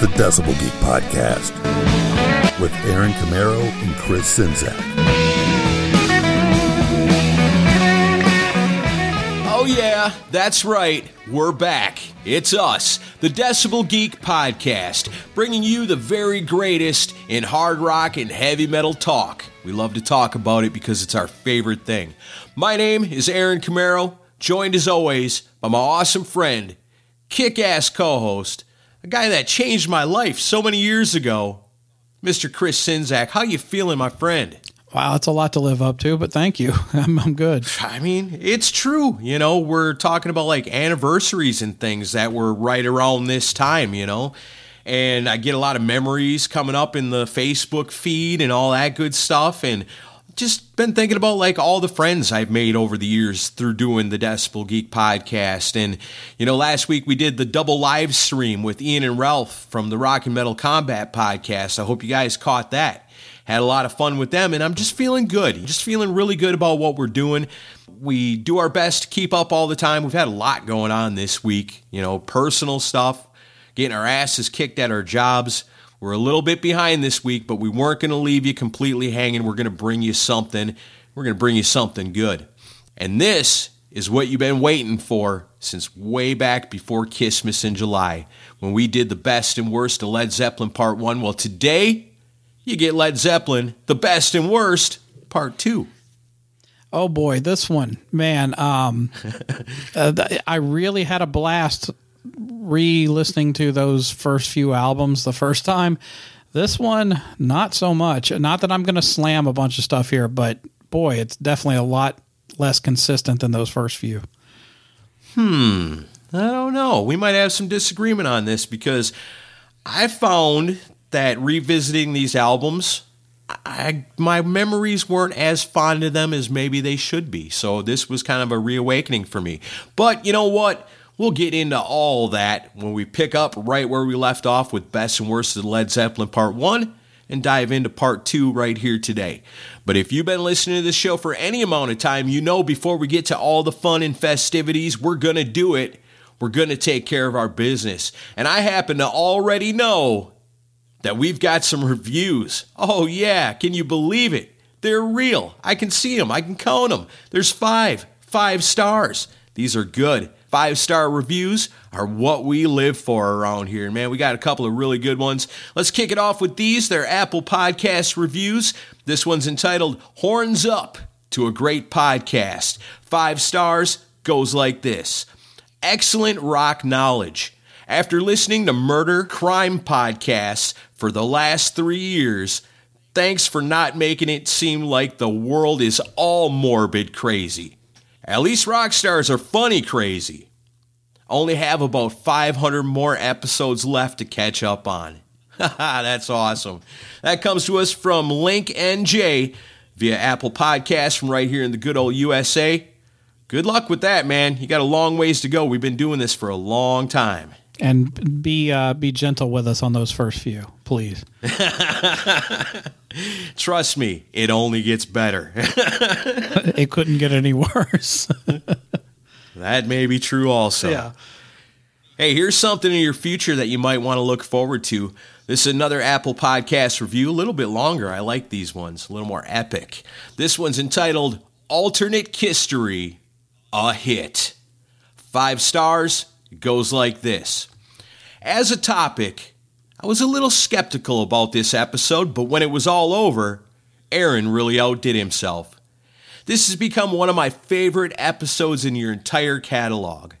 The Decibel Geek Podcast with Aaron Camaro and Chris Czynszak. Oh, yeah, that's right. We're back. It's us, the Decibel Geek Podcast, bringing you the very greatest in hard rock and heavy metal talk. We love to talk about it because it's our favorite thing. My name is Aaron Camaro, joined as always by my awesome friend, kick ass co host, a guy that changed my life so many years ago, Mr. Chris Czynszak. How you feeling, my friend? Wow, it's a lot to live up to, but thank you. I'm, I'm good. I mean, it's true. You know, we're talking about like anniversaries and things that were right around this time, you know. And I get a lot of memories coming up in the Facebook feed and all that good stuff. And just been thinking about like all the friends I've made over the years through doing the Decibel Geek podcast. And, you know, last week we did the double live stream with Ian and Ralph from the Rock and Metal Combat podcast. I hope you guys caught that. Had a lot of fun with them, and I'm just feeling good. Just feeling really good about what we're doing. We do our best to keep up all the time. We've had a lot going on this week, you know, personal stuff, getting our asses kicked at our jobs we're a little bit behind this week, but we weren't going to leave you completely hanging. We're going to bring you something. We're going to bring you something good. And this is what you've been waiting for since way back before Christmas in July when we did the best and worst of Led Zeppelin Part 1. Well, today you get Led Zeppelin, the best and worst, Part 2. Oh boy, this one, man. Um, uh, I really had a blast re-listening to those first few albums the first time. This one, not so much. Not that I'm going to slam a bunch of stuff here, but boy, it's definitely a lot less consistent than those first few. Hmm. I don't know. We might have some disagreement on this because I found that revisiting these albums, I, my memories weren't as fond of them as maybe they should be. So this was kind of a reawakening for me. But you know what? We'll get into all that when we pick up right where we left off with Best and Worst of Led Zeppelin Part 1 and dive into Part 2 right here today. But if you've been listening to this show for any amount of time, you know before we get to all the fun and festivities, we're going to do it. We're going to take care of our business. And I happen to already know that we've got some reviews. Oh, yeah, can you believe it? They're real. I can see them, I can count them. There's five, five stars. These are good. Five star reviews are what we live for around here. Man, we got a couple of really good ones. Let's kick it off with these. They're Apple Podcast reviews. This one's entitled Horns Up to a Great Podcast. Five stars goes like this Excellent rock knowledge. After listening to murder crime podcasts for the last three years, thanks for not making it seem like the world is all morbid crazy. At least rock stars are funny crazy. Only have about 500 more episodes left to catch up on. That's awesome. That comes to us from Link NJ via Apple Podcasts from right here in the good old USA. Good luck with that, man. You got a long ways to go. We've been doing this for a long time. And be uh, be gentle with us on those first few, please. Trust me, it only gets better. it couldn't get any worse. that may be true also. Yeah. Hey, here's something in your future that you might want to look forward to. This is another Apple Podcast review, a little bit longer. I like these ones, a little more epic. This one's entitled Alternate History, a hit. Five stars, goes like this. As a topic, I was a little skeptical about this episode, but when it was all over, Aaron really outdid himself. This has become one of my favorite episodes in your entire catalog.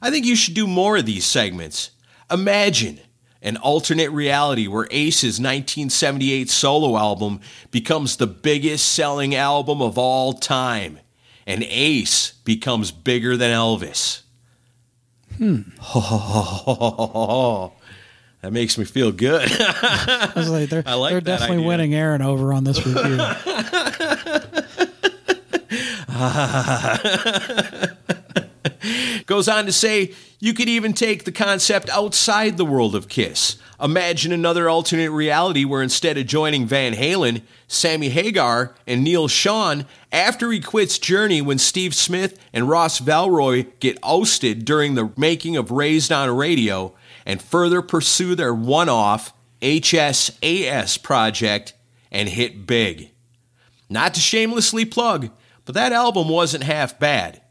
I think you should do more of these segments. Imagine an alternate reality where Ace's 1978 solo album becomes the biggest selling album of all time, and Ace becomes bigger than Elvis. Hmm. That makes me feel good. I was like, they're, like they're definitely idea. winning Aaron over on this review. Goes on to say, you could even take the concept outside the world of Kiss. Imagine another alternate reality where instead of joining Van Halen, Sammy Hagar and Neal Schon, after he quits Journey when Steve Smith and Ross Valory get ousted during the making of Raised on Radio, and further pursue their one off HSAS project and hit big. Not to shamelessly plug, but that album wasn't half bad.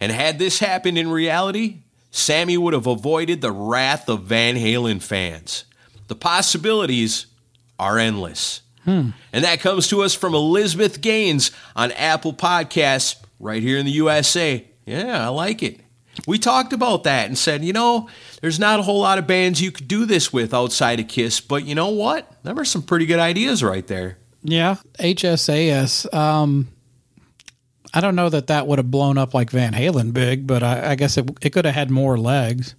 And had this happened in reality, Sammy would have avoided the wrath of Van Halen fans. The possibilities are endless. Hmm. And that comes to us from Elizabeth Gaines on Apple Podcasts right here in the USA. Yeah, I like it. We talked about that and said, you know, there's not a whole lot of bands you could do this with outside of Kiss, but you know what? There are some pretty good ideas right there. Yeah, HSAS. Um, I don't know that that would have blown up like Van Halen big, but I, I guess it, it could have had more legs.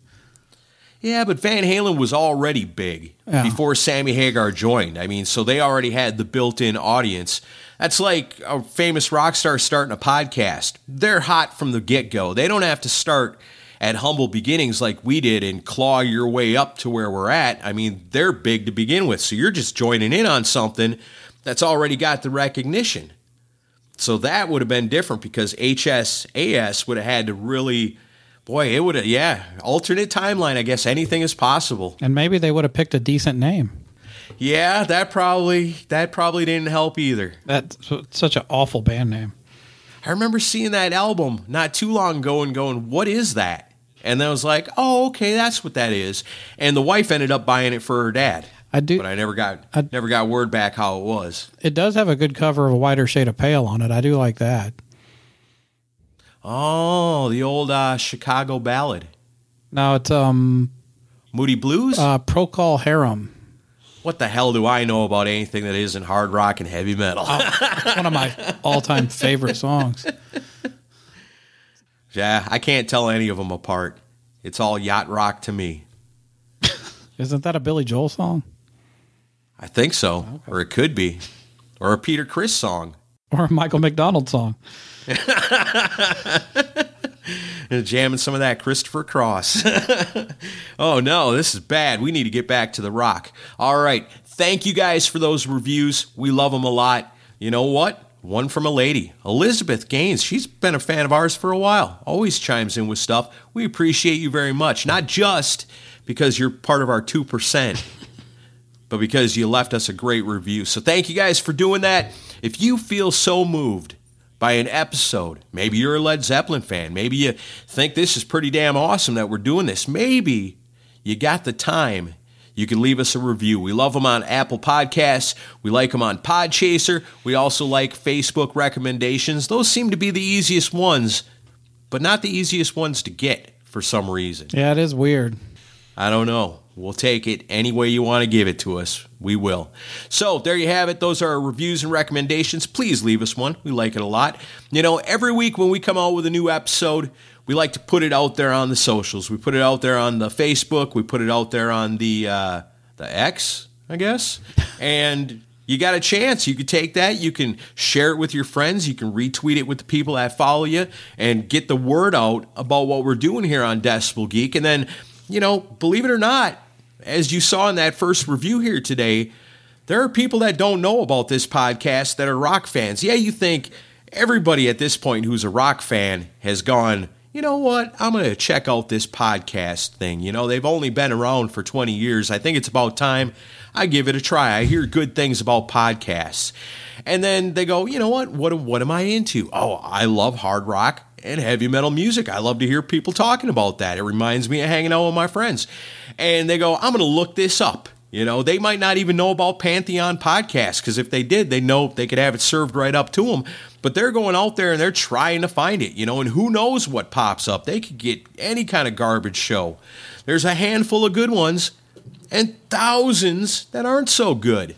Yeah, but Van Halen was already big Yeah. before Sammy Hagar joined. I mean, so they already had the built in audience. That's like a famous rock star starting a podcast. They're hot from the get go. They don't have to start at humble beginnings like we did and claw your way up to where we're at. I mean, they're big to begin with. So you're just joining in on something that's already got the recognition. So that would have been different because HSAS would have had to really, boy, it would have, yeah, alternate timeline. I guess anything is possible. And maybe they would have picked a decent name. Yeah, that probably that probably didn't help either. That's such an awful band name. I remember seeing that album not too long ago and going, "What is that?" And then I was like, "Oh, okay, that's what that is." And the wife ended up buying it for her dad. I do. But I never got I- never got word back how it was. It does have a good cover of a whiter shade of pale on it. I do like that. Oh, the old uh, Chicago ballad, No, it's um Moody Blues. uh Procol Harum. What the hell do I know about anything that isn't hard rock and heavy metal? Oh, it's one of my all-time favorite songs. yeah, I can't tell any of them apart. It's all yacht rock to me. Isn't that a Billy Joel song I think so, or it could be, or a Peter Criss song. or a Michael McDonald song? jamming some of that Christopher Cross. oh no, this is bad. We need to get back to the rock. All right. Thank you guys for those reviews. We love them a lot. You know what? One from a lady, Elizabeth Gaines. She's been a fan of ours for a while. Always chimes in with stuff. We appreciate you very much. Not just because you're part of our 2%, but because you left us a great review. So thank you guys for doing that. If you feel so moved by an episode, maybe you're a Led Zeppelin fan, maybe you think this is pretty damn awesome that we're doing this, maybe you got the time. You can leave us a review. We love them on Apple Podcasts. We like them on Podchaser. We also like Facebook recommendations. Those seem to be the easiest ones, but not the easiest ones to get for some reason. Yeah, it is weird. I don't know. We'll take it any way you want to give it to us. We will. So there you have it. Those are our reviews and recommendations. Please leave us one. We like it a lot. You know, every week when we come out with a new episode, we like to put it out there on the socials. We put it out there on the Facebook. We put it out there on the uh, the X, I guess. And you got a chance. You could take that. You can share it with your friends. You can retweet it with the people that follow you and get the word out about what we're doing here on Decibel Geek. And then, you know, believe it or not, as you saw in that first review here today, there are people that don't know about this podcast that are rock fans. Yeah, you think everybody at this point who's a rock fan has gone, you know what? I'm going to check out this podcast thing. You know, they've only been around for 20 years. I think it's about time I give it a try. I hear good things about podcasts. And then they go, you know what? What, what am I into? Oh, I love hard rock and heavy metal music. I love to hear people talking about that. It reminds me of hanging out with my friends. And they go, I'm going to look this up. You know, they might not even know about Pantheon podcasts because if they did, they know they could have it served right up to them. But they're going out there and they're trying to find it, you know, and who knows what pops up. They could get any kind of garbage show. There's a handful of good ones and thousands that aren't so good.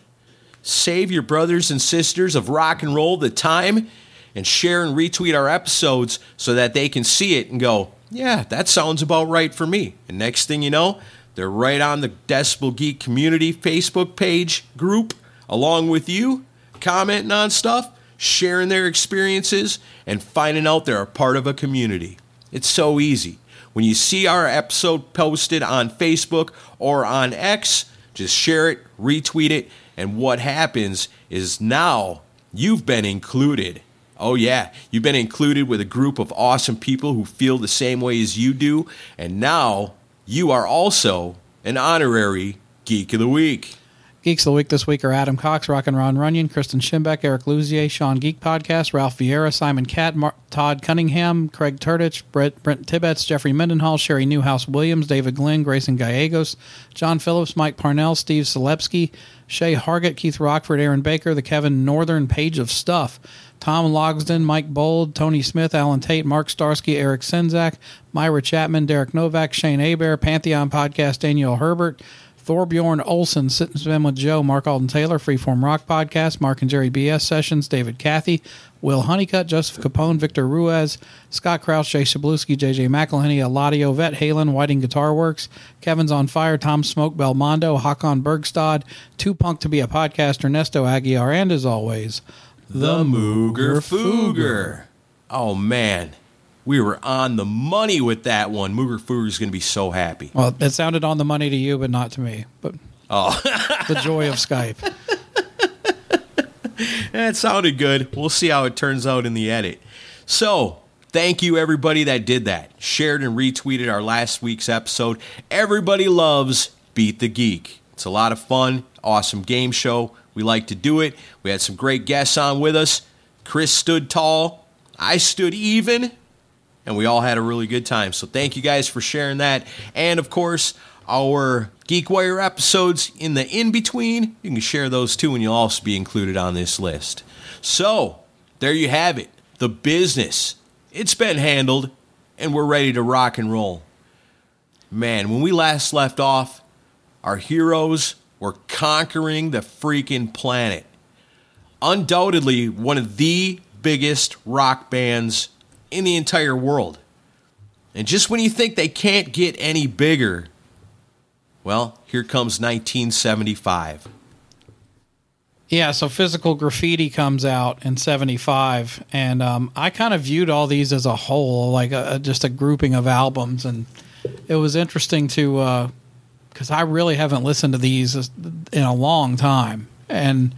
Save your brothers and sisters of rock and roll the time and share and retweet our episodes so that they can see it and go, yeah, that sounds about right for me. And next thing you know, they're right on the Decibel Geek Community Facebook page group along with you, commenting on stuff, sharing their experiences, and finding out they're a part of a community. It's so easy. When you see our episode posted on Facebook or on X, just share it, retweet it, and what happens is now you've been included. Oh, yeah, you've been included with a group of awesome people who feel the same way as you do, and now you are also an honorary Geek of the Week. Geeks of the Week this week are Adam Cox, Rock and Ron Runyon, Kristen Schimbeck, Eric Luzier, Sean Geek Podcast, Ralph Vieira, Simon Catt, Mar- Todd Cunningham, Craig Turtich, Brent Tibbetts, Jeffrey Mendenhall, Sherry Newhouse Williams, David Glenn, Grayson Gallegos, John Phillips, Mike Parnell, Steve Selepsky, Shay Hargett, Keith Rockford, Aaron Baker, the Kevin Northern Page of Stuff, Tom Logsden, Mike Bold, Tony Smith, Alan Tate, Mark Starsky, Eric Senzak, Myra Chapman, Derek Novak, Shane Aber, Pantheon Podcast, Daniel Herbert, Thorbjorn Olson, and Spin with Joe, Mark Alden Taylor, Freeform Rock Podcast, Mark and Jerry BS Sessions, David Cathy, Will Honeycutt, Joseph Capone, Victor Ruiz, Scott Kraus, Jay Shabluski, JJ McElhenney, Eladio Vet, Halen, Whiting Guitar Works, Kevin's on Fire, Tom Smoke, Belmondo, Hakon Bergstad, Too Punk to be a Podcast, Ernesto Aguiar, and as always, The Mooger Fooger. Oh, man. We were on the money with that one. Mooger Fooger's going to be so happy. well, it sounded on the money to you, but not to me. But Oh, the joy of Skype. that sounded good. We'll see how it turns out in the edit. So, thank you everybody that did that. Shared and retweeted our last week's episode. Everybody loves Beat the Geek. It's a lot of fun, awesome game show. We like to do it. We had some great guests on with us. Chris stood tall, I stood even, and we all had a really good time. So, thank you guys for sharing that. And of course, our GeekWire episodes in the in between, you can share those too, and you'll also be included on this list. So, there you have it the business. It's been handled, and we're ready to rock and roll. Man, when we last left off, our heroes were conquering the freaking planet. Undoubtedly, one of the biggest rock bands in the entire world. And just when you think they can't get any bigger, well, here comes 1975. Yeah, so physical graffiti comes out in '75, and um, I kind of viewed all these as a whole, like a, a- just a grouping of albums, and it was interesting to because I really haven't listened to these in a long time, and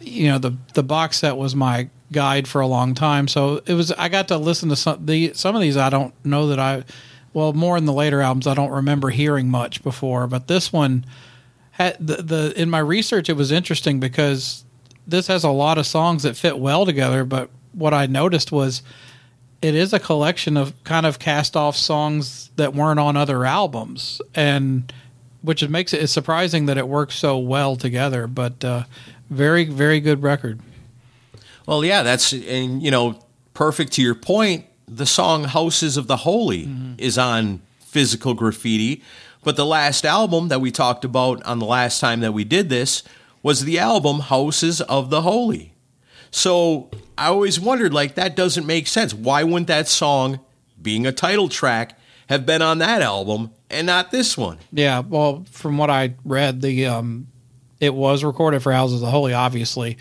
you know the the box set was my guide for a long time, so it was I got to listen to some the some of these I don't know that I well more in the later albums I don't remember hearing much before, but this one had the, the in my research it was interesting because this has a lot of songs that fit well together. But what i noticed was it is a collection of kind of cast off songs that weren't on other albums. And which it makes it surprising that it works so well together but uh, very very good record Well, yeah, that's and you know, perfect to your point. The song "Houses of the Holy" is on Physical Graffiti, but the last album that we talked about on the last time that we did this was the album "Houses of the Holy." So I always wondered, like, that doesn't make sense. Why wouldn't that song, being a title track, have been on that album and not this one? Yeah, well, from what I read, the um, it was recorded for Houses of the Holy, obviously,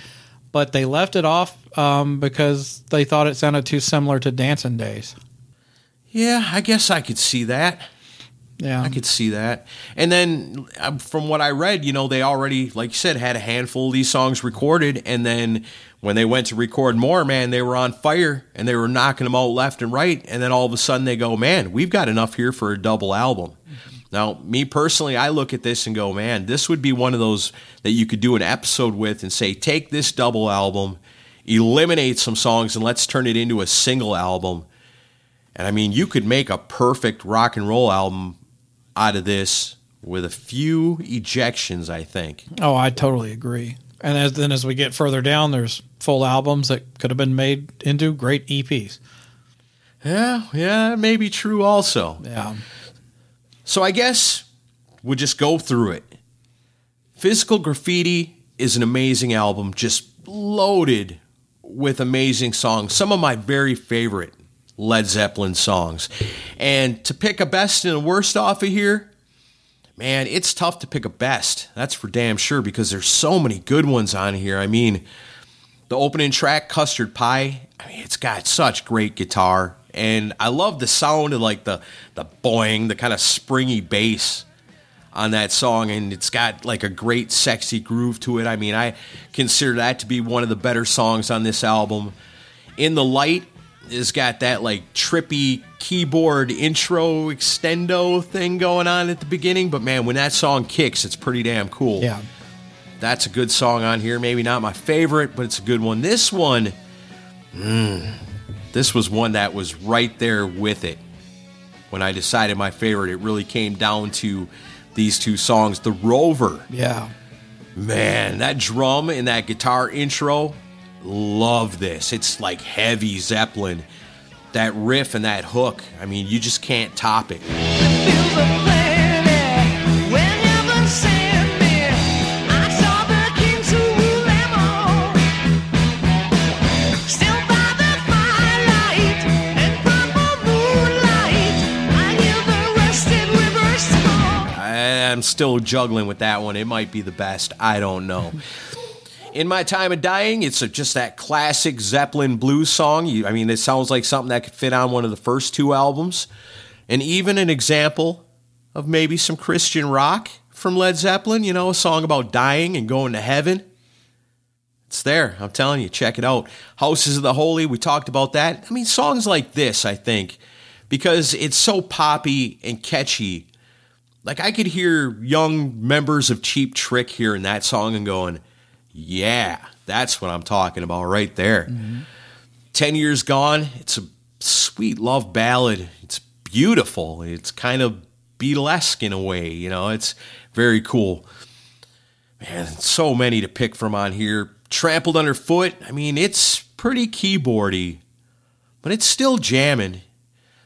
but they left it off um, because they thought it sounded too similar to Dancing Days. Yeah, I guess I could see that. Yeah, I could see that. And then um, from what I read, you know, they already, like you said, had a handful of these songs recorded. And then when they went to record more, man, they were on fire and they were knocking them out left and right. And then all of a sudden they go, man, we've got enough here for a double album. Now, me personally, I look at this and go, man, this would be one of those that you could do an episode with and say, take this double album, eliminate some songs, and let's turn it into a single album. And I mean, you could make a perfect rock and roll album out of this with a few ejections, I think. Oh, I totally agree. And as, then as we get further down, there's full albums that could have been made into great EPs. Yeah, yeah, it may be true also. Yeah. So I guess we'll just go through it. Physical Graffiti is an amazing album, just loaded with amazing songs. Some of my very favorite Led Zeppelin songs. And to pick a best and a worst off of here, man, it's tough to pick a best. That's for damn sure because there's so many good ones on here. I mean, the opening track, Custard Pie, I mean, it's got such great guitar. And I love the sound of like the, the boing, the kind of springy bass on that song. And it's got like a great sexy groove to it. I mean, I consider that to be one of the better songs on this album. In the Light, has got that like trippy keyboard intro extendo thing going on at the beginning, but man, when that song kicks, it's pretty damn cool. Yeah. That's a good song on here. Maybe not my favorite, but it's a good one. This one, mm, this was one that was right there with it. When I decided my favorite, it really came down to these two songs. The Rover. Yeah. Man, that drum and that guitar intro, love this. It's like heavy Zeppelin. That riff and that hook, I mean, you just can't top it. I'm still juggling with that one. It might be the best. I don't know. In My Time of Dying, it's a, just that classic Zeppelin blues song. You, I mean, it sounds like something that could fit on one of the first two albums. And even an example of maybe some Christian rock from Led Zeppelin, you know, a song about dying and going to heaven. It's there. I'm telling you, check it out. Houses of the Holy, we talked about that. I mean, songs like this, I think, because it's so poppy and catchy like I could hear young members of Cheap Trick hearing that song and going, "Yeah, that's what I'm talking about right there." Mm-hmm. Ten years gone. It's a sweet love ballad. It's beautiful. It's kind of Beatlesque in a way. You know, it's very cool. Man, so many to pick from on here. Trampled underfoot. I mean, it's pretty keyboardy, but it's still jamming.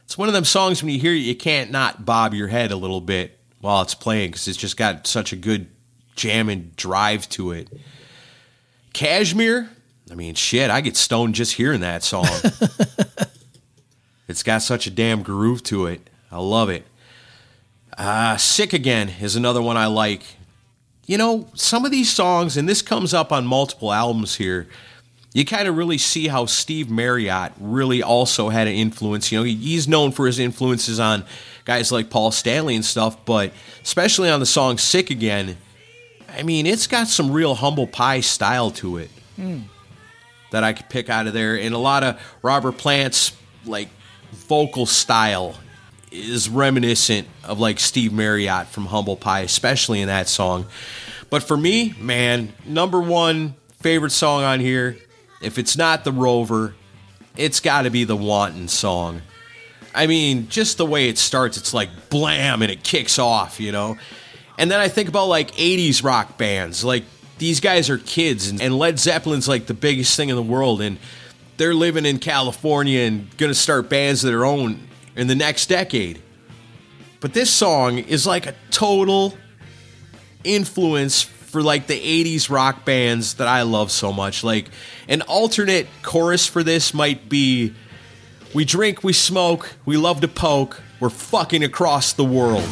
It's one of them songs when you hear it, you can't not bob your head a little bit while it's playing because it's just got such a good jamming drive to it. Kashmir, I mean, shit, I get stoned just hearing that song. it's got such a damn groove to it. I love it. Uh, Sick Again is another one I like. You know, some of these songs, and this comes up on multiple albums here, you kind of really see how Steve Marriott really also had an influence. You know, he's known for his influences on guys like Paul Stanley and stuff, but especially on the song Sick Again, I mean, it's got some real humble pie style to it mm. that I could pick out of there. And a lot of Robert Plant's like vocal style is reminiscent of like Steve Marriott from Humble Pie, especially in that song. But for me, man, number one favorite song on here if it's not the Rover, it's got to be the Wanton song. I mean, just the way it starts, it's like blam and it kicks off, you know? And then I think about like 80s rock bands. Like, these guys are kids, and Led Zeppelin's like the biggest thing in the world, and they're living in California and gonna start bands of their own in the next decade. But this song is like a total influence for like the 80s rock bands that I love so much. Like an alternate chorus for this might be We drink, we smoke, we love to poke, we're fucking across the world.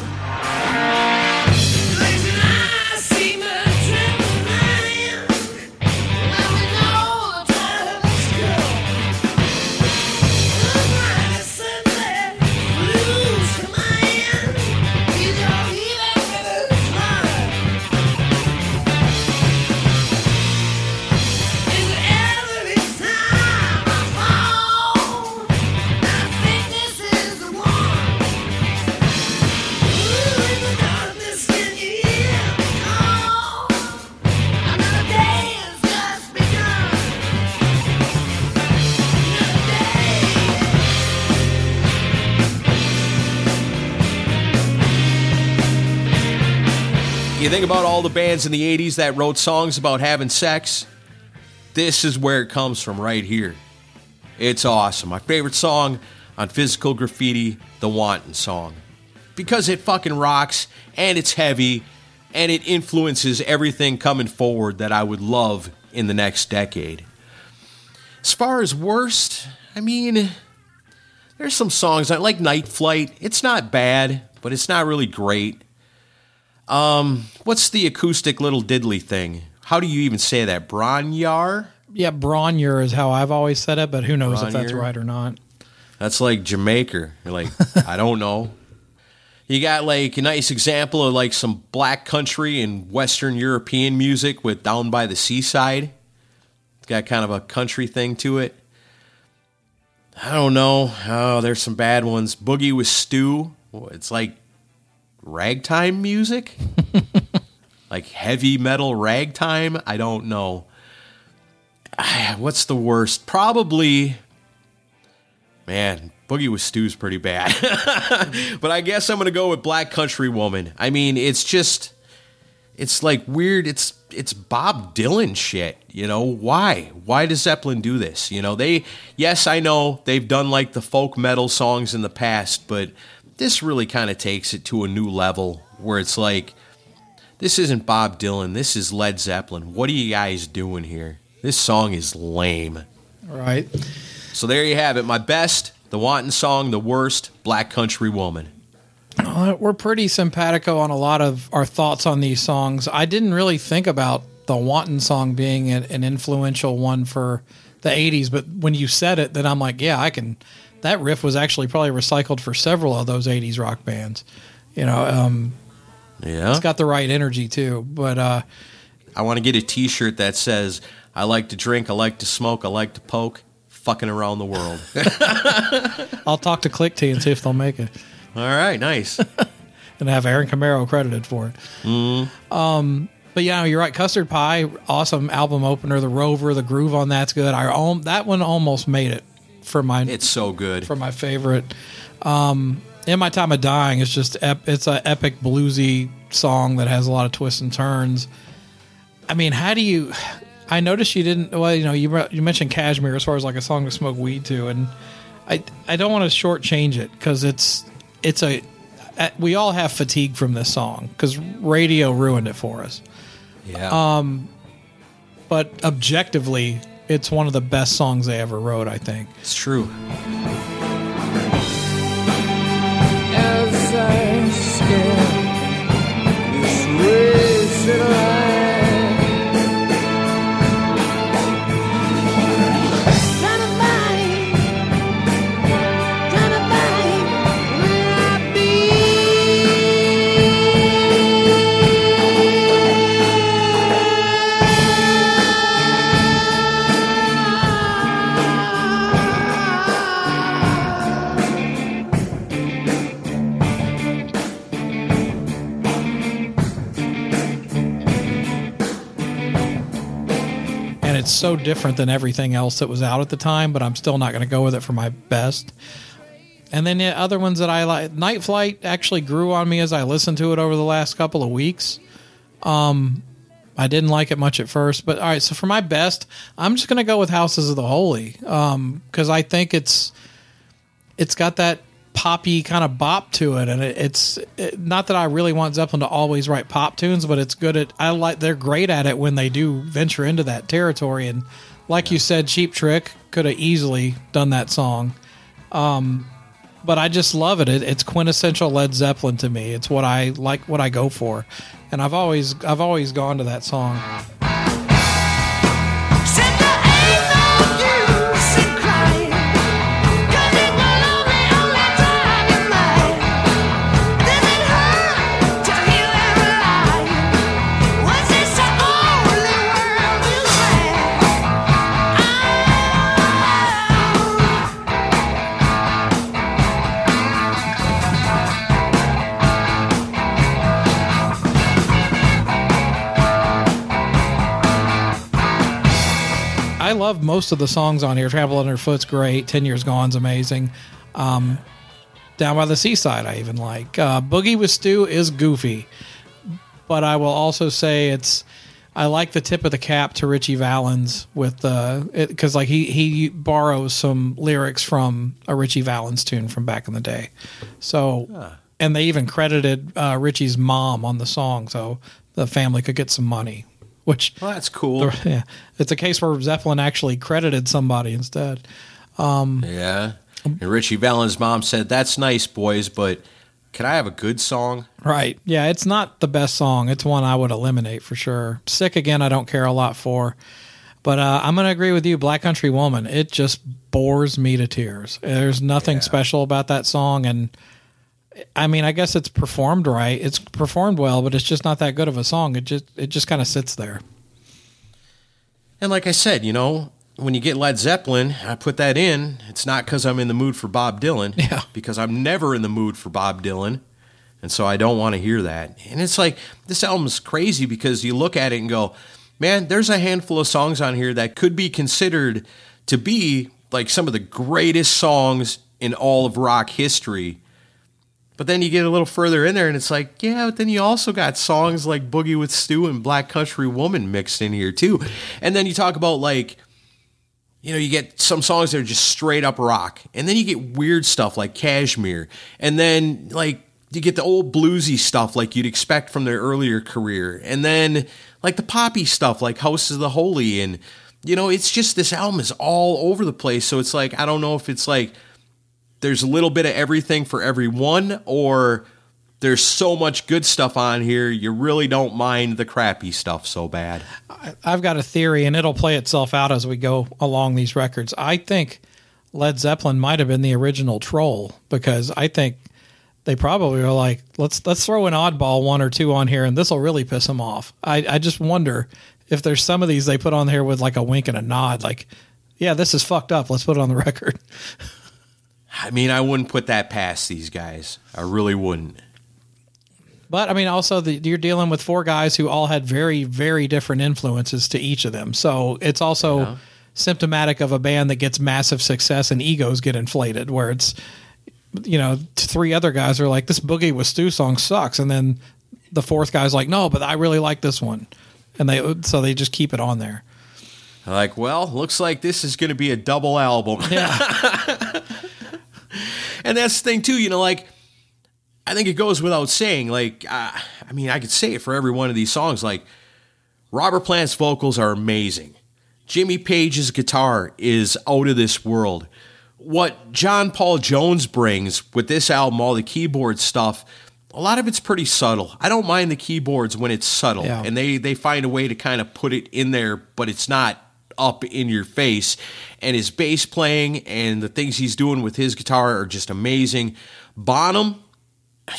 Think about all the bands in the 80s that wrote songs about having sex, this is where it comes from right here. It's awesome. My favorite song on Physical Graffiti, the Wanton song. Because it fucking rocks and it's heavy and it influences everything coming forward that I would love in the next decade. As far as worst, I mean, there's some songs I like Night Flight. It's not bad, but it's not really great. Um, what's the acoustic little diddly thing? How do you even say that? Bronyar? Yeah, Bronyar is how I've always said it, but who knows if that's right or not. That's like Jamaica. You're like, I don't know. You got like a nice example of like some black country and Western European music with Down by the Seaside. It's got kind of a country thing to it. I don't know. Oh, there's some bad ones. Boogie with Stu. It's like ragtime music, like heavy metal ragtime. I don't know. Ah, What's the worst? Probably, man. Boogie with Stu's pretty bad, but I guess I'm gonna go with Black Country Woman. I mean, it's just, it's like weird. It's it's Bob Dylan shit. You know why? Why does Zeppelin do this? You know they. Yes, I know they've done like the folk metal songs in the past, but this really kind of takes it to a new level where it's like, this isn't Bob Dylan. This is Led Zeppelin. What are you guys doing here? This song is lame. Right. So there you have it. My best, the Wanton song, the worst, Black Country Woman. Uh, we're pretty simpatico on a lot of our thoughts on these songs. I didn't really think about the Wanton song being an, an influential one for the 80s, but when you said it, then I'm like, yeah, I can. That riff was actually probably recycled for several of those 80s rock bands. You know, um, Yeah. it's got the right energy too. But uh, I want to get a T-shirt that says, "I like to drink, I like to smoke, I like to poke, fucking around the world." I'll talk to Click T and see if they'll make it. All right, nice. and have Aaron Camaro credited for it. Um, but yeah, you're right. Custard Pie, awesome album opener. The Rover, the groove on that's good. I that one almost made it for my It's so good. for my favorite. Um, in my time of dying, it's just ep- it's an epic bluesy song that has a lot of twists and turns. I mean, how do you? I noticed you didn't. Well, you know, you you mentioned Kashmir as far as like a song to smoke weed to, and I I don't want to shortchange it because it's it's a we all have fatigue from this song because radio ruined it for us. Yeah. Um, but objectively, it's one of the best songs they ever wrote. I think. it's true. So different than everything else that was out at the time. But I'm still not going to go with it for my best. And then the other ones that I like, Night Flight actually grew on me as I listened to it over the last couple of weeks. Um, I didn't like it much at first, but all right. So for my best, I'm just going to go with Houses of the Holy because I think it's it's got that poppy kind of bop to it, and it, it's it, not that I really want Zeppelin to always write pop tunes, but it's good at. I like they're great at it when they do venture into that territory, and like you said, Cheap Trick could have easily done that song. Um, but I just love it. it. It's quintessential Led Zeppelin to me. It's what I like, what I go for, and I've always I've always gone to that song. I love most of the songs on here. Travel Underfoot's great. Ten Years Gone's amazing. Um, Down by the Seaside, I even like. Uh, Boogie with Stew is goofy, but I will also say it's. I like the tip of the cap to Ritchie Valens with the because like he he borrows some lyrics from a Ritchie Valens tune from back in the day, so and they even credited uh, Ritchie's mom on the song, so the family could get some money, which Well, that's cool. yeah, it's a case where Zeppelin actually credited somebody instead. Yeah. And Ritchie Valens' mom said, "That's nice, boys, but can I have a good song?" Right. Yeah, it's not the best song. It's one I would eliminate for sure. Sick again, I don't care a lot for. But uh, I'm going to agree with you, Black Country Woman. It just bores me to tears. There's nothing special about that song. And I mean, I guess it's performed right. It's performed well, but it's just not that good of a song. It just, it just kind of sits there. And like I said, you know, when you get Led Zeppelin, I put that in. It's not because I'm in the mood for Bob Dylan, Yeah. because I'm never in the mood for Bob Dylan. And so I don't want to hear that. And it's like, this album's crazy because you look at it and go, man, there's a handful of songs on here that could be considered to be like some of the greatest songs in all of rock history. But then you get a little further in there and it's like, yeah, but then you also got songs like Boogie with Stu and Black Country Woman mixed in here too. And then you talk about like, you know, you get some songs that are just straight up rock. And then you get weird stuff like Kashmir. And then like you get the old bluesy stuff like you'd expect from their earlier career. And then like the poppy stuff like House of the Holy and you know, it's just this album is all over the place. So it's like I don't know if it's like there's a little bit of everything for everyone or there's so much good stuff on here you really don't mind the crappy stuff so bad. I've got a theory, and it'll play itself out as we go along these records. I think Led Zeppelin might have been the original troll because I think they probably were like, let's let's throw an oddball one or two on here, and this will really piss them off. I, I just wonder if there's some of these they put on here with like a wink and a nod, like, yeah, this is fucked up. Let's put it on the record. I mean, I wouldn't put that past these guys. I really wouldn't. But I mean, also the, you're dealing with four guys who all had very, very different influences to each of them. So it's also Yeah. symptomatic of a band that gets massive success and egos get inflated. Where it's, you know, three other guys are like, "This Boogie with Stu song sucks," and then the fourth guy's like, "No, but I really like this one," and they so they just keep it on there. Like, well, looks like this is going to be a double album. Yeah, and that's the thing too, you know, like I think it goes without saying. Like, uh, I mean, I could say it for every one of these songs. Like, Robert Plant's vocals are amazing. Jimmy Page's guitar is out of this world. What John Paul Jones brings with this album, all the keyboard stuff, a lot of it's pretty subtle. I don't mind the keyboards when it's subtle, Yeah. and they they find a way to kind of put it in there, but it's not up in your face. And his bass playing and the things he's doing with his guitar are just amazing. Bonham,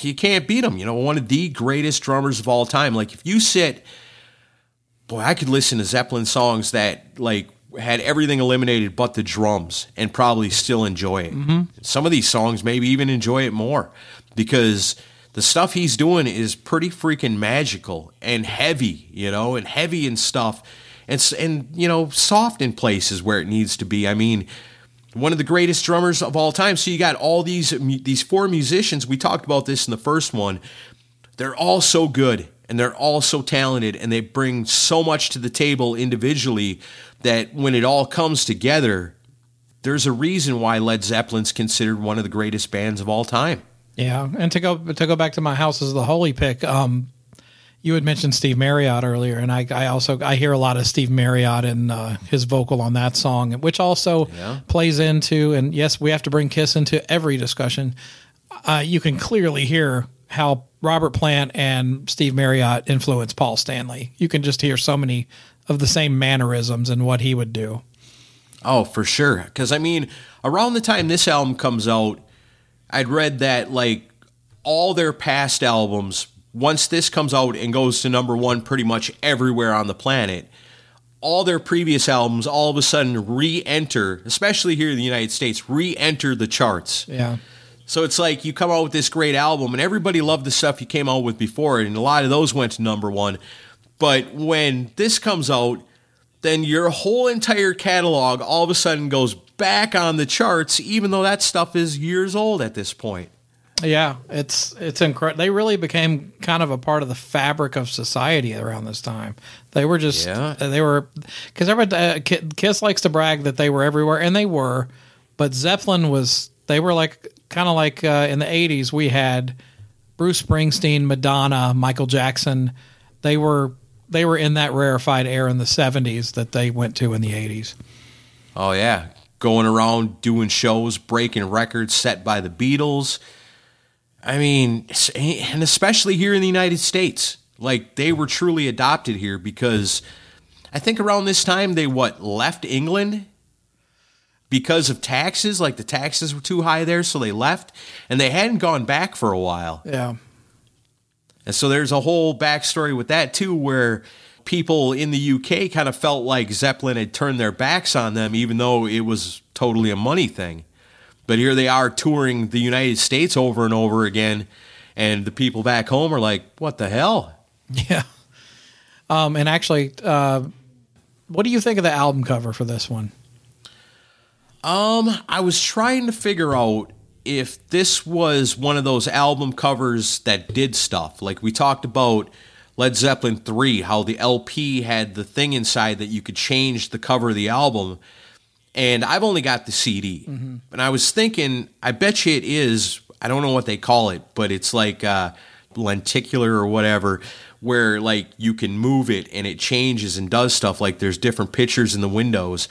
you can't beat him. You know, one of the greatest drummers of all time. Like if you sit, boy, I could listen to Zeppelin songs that like had everything eliminated but the drums and probably still enjoy it. Mm-hmm. Some of these songs maybe even enjoy it more because the stuff he's doing is pretty freaking magical and heavy, you know, and heavy and stuff. And, and you know, soft in places where it needs to be. I mean, one of the greatest drummers of all time. So you got all these these four musicians. We talked about this in the first one. They're all so good and they're all so talented and they bring so much to the table individually that when it all comes together, there's a reason why Led Zeppelin's considered one of the greatest bands of all time. yeah. And to go to go back to my house as the holy pick. Um, you had mentioned Steve Marriott earlier, and I, I also I hear a lot of Steve Marriott and uh, his vocal on that song, which also Yeah. plays into. And yes, we have to bring Kiss into every discussion. Uh, you can clearly hear how Robert Plant and Steve Marriott influenced Paul Stanley. You can just hear so many of the same mannerisms and what he would do. Oh, for sure. Because I mean, around the time this album comes out, I'd read that like all their past albums, once this comes out and goes to number one pretty much everywhere on the planet, all their previous albums all of a sudden re-enter, especially here in the United States, re-enter the charts. Yeah. So it's like you come out with this great album, and everybody loved the stuff you came out with before, it, and a lot of those went to number one. But when this comes out, then your whole entire catalog all of a sudden goes back on the charts, even though that stuff is years old at this point. Yeah, it's it's incredible. They really became kind of a part of the fabric of society around this time. They were just Yeah. they were because everybody uh, Kiss likes to brag that they were everywhere, and they were. But Zeppelin was they were like kind of like uh, in the '80s we had Bruce Springsteen, Madonna, Michael Jackson. They were they were in that rarefied air in the '70s that they went to in the '80s. Oh, yeah. Going around doing shows, breaking records set by the Beatles. I mean, and especially here in the United States. Like, they were truly adopted here because I think around this time they, what, left England because of taxes? Like, the taxes were too high there, so they left. And they hadn't gone back for a while. Yeah, And so there's a whole backstory with that too, where people in the UK kind of felt like Zeppelin had turned their backs on them, even though it was totally a money thing. But here they are touring the United States over and over again, and the people back home are like, "What the hell?" Yeah. Um, and actually, uh, what do you think of the album cover for this one? Um, I was trying to figure out if this was one of those album covers that did stuff. Like we talked about Led Zeppelin 3, how the LP had the thing inside that you could change the cover of the album. And I've only got the CD. And I was thinking, I bet you it is, I don't know what they call it, but it's like uh, lenticular or whatever, where like you can move it and it changes and does stuff. Like there's different pictures in the windows.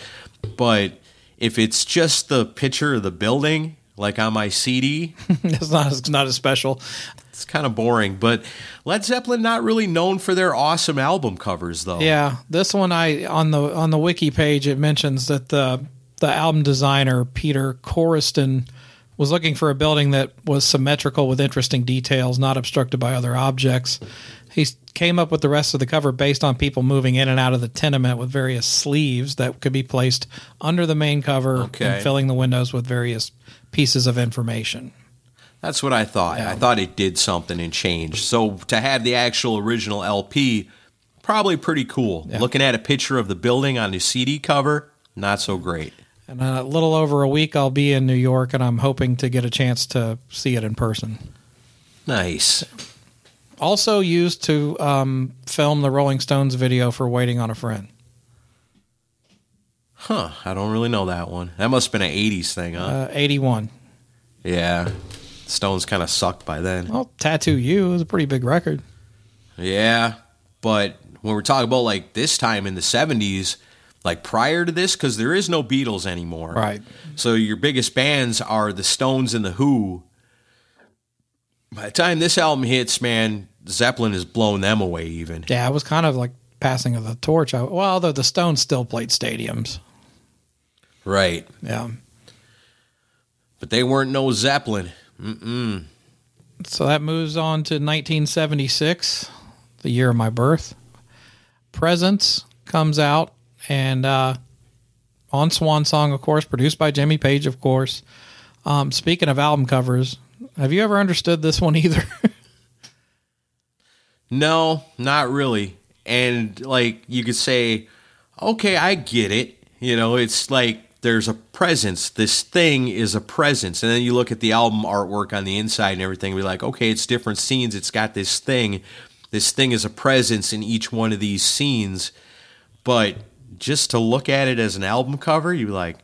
But if it's just the picture of the building, like on my CD, it's not it's not as special. it's kind of boring. But Led Zeppelin not really known for their awesome album covers, though. Yeah, this one I on the on the wiki page it mentions that the the album designer Peter Corriston was looking for a building that was symmetrical with interesting details, not obstructed by other objects. He came up with the rest of the cover based on people moving in and out of the tenement with various sleeves that could be placed under the main cover Okay. and filling the windows with various pieces of information. That's what I thought. I thought it did something and changed. So to have the actual original LP, probably pretty cool. Looking at a picture of the building on the CD cover, not so great. And a little over a week I'll be in New York and I'm hoping to get a chance to see it in person. Nice. also used to um, film the Rolling Stones video for "Waiting on a Friend." Huh. I don't really know that one. That must have been an 80s thing, huh? Uh, Eighty-one. yeah. Stones kind of sucked by then. Well, "Tattoo You" is a pretty big record. Yeah, but when we're talking about like this time in the 70s, like prior to this, because there is no Beatles anymore. Right. So your biggest bands are the Stones and the Who. By the time this album hits, man, Zeppelin has blown them away even. Yeah, it was kind of like passing of the torch. I- Well, although the Stones still played stadiums. Right. Yeah. But they weren't no Zeppelin. So that moves on to 1976, the year of my birth. Presence comes out, and uh, on Swan Song, of course, produced by Jimmy Page, of course. Um, speaking of album covers, have you ever understood this one either? No, not really. And like you could say, okay, I get it. You know, it's like there's a presence. This thing is a presence. And then you look at the album artwork on the inside and everything, and be like, okay, it's different scenes. It's got this thing. This thing is a presence in each one of these scenes. But just to look at it as an album cover, you're like,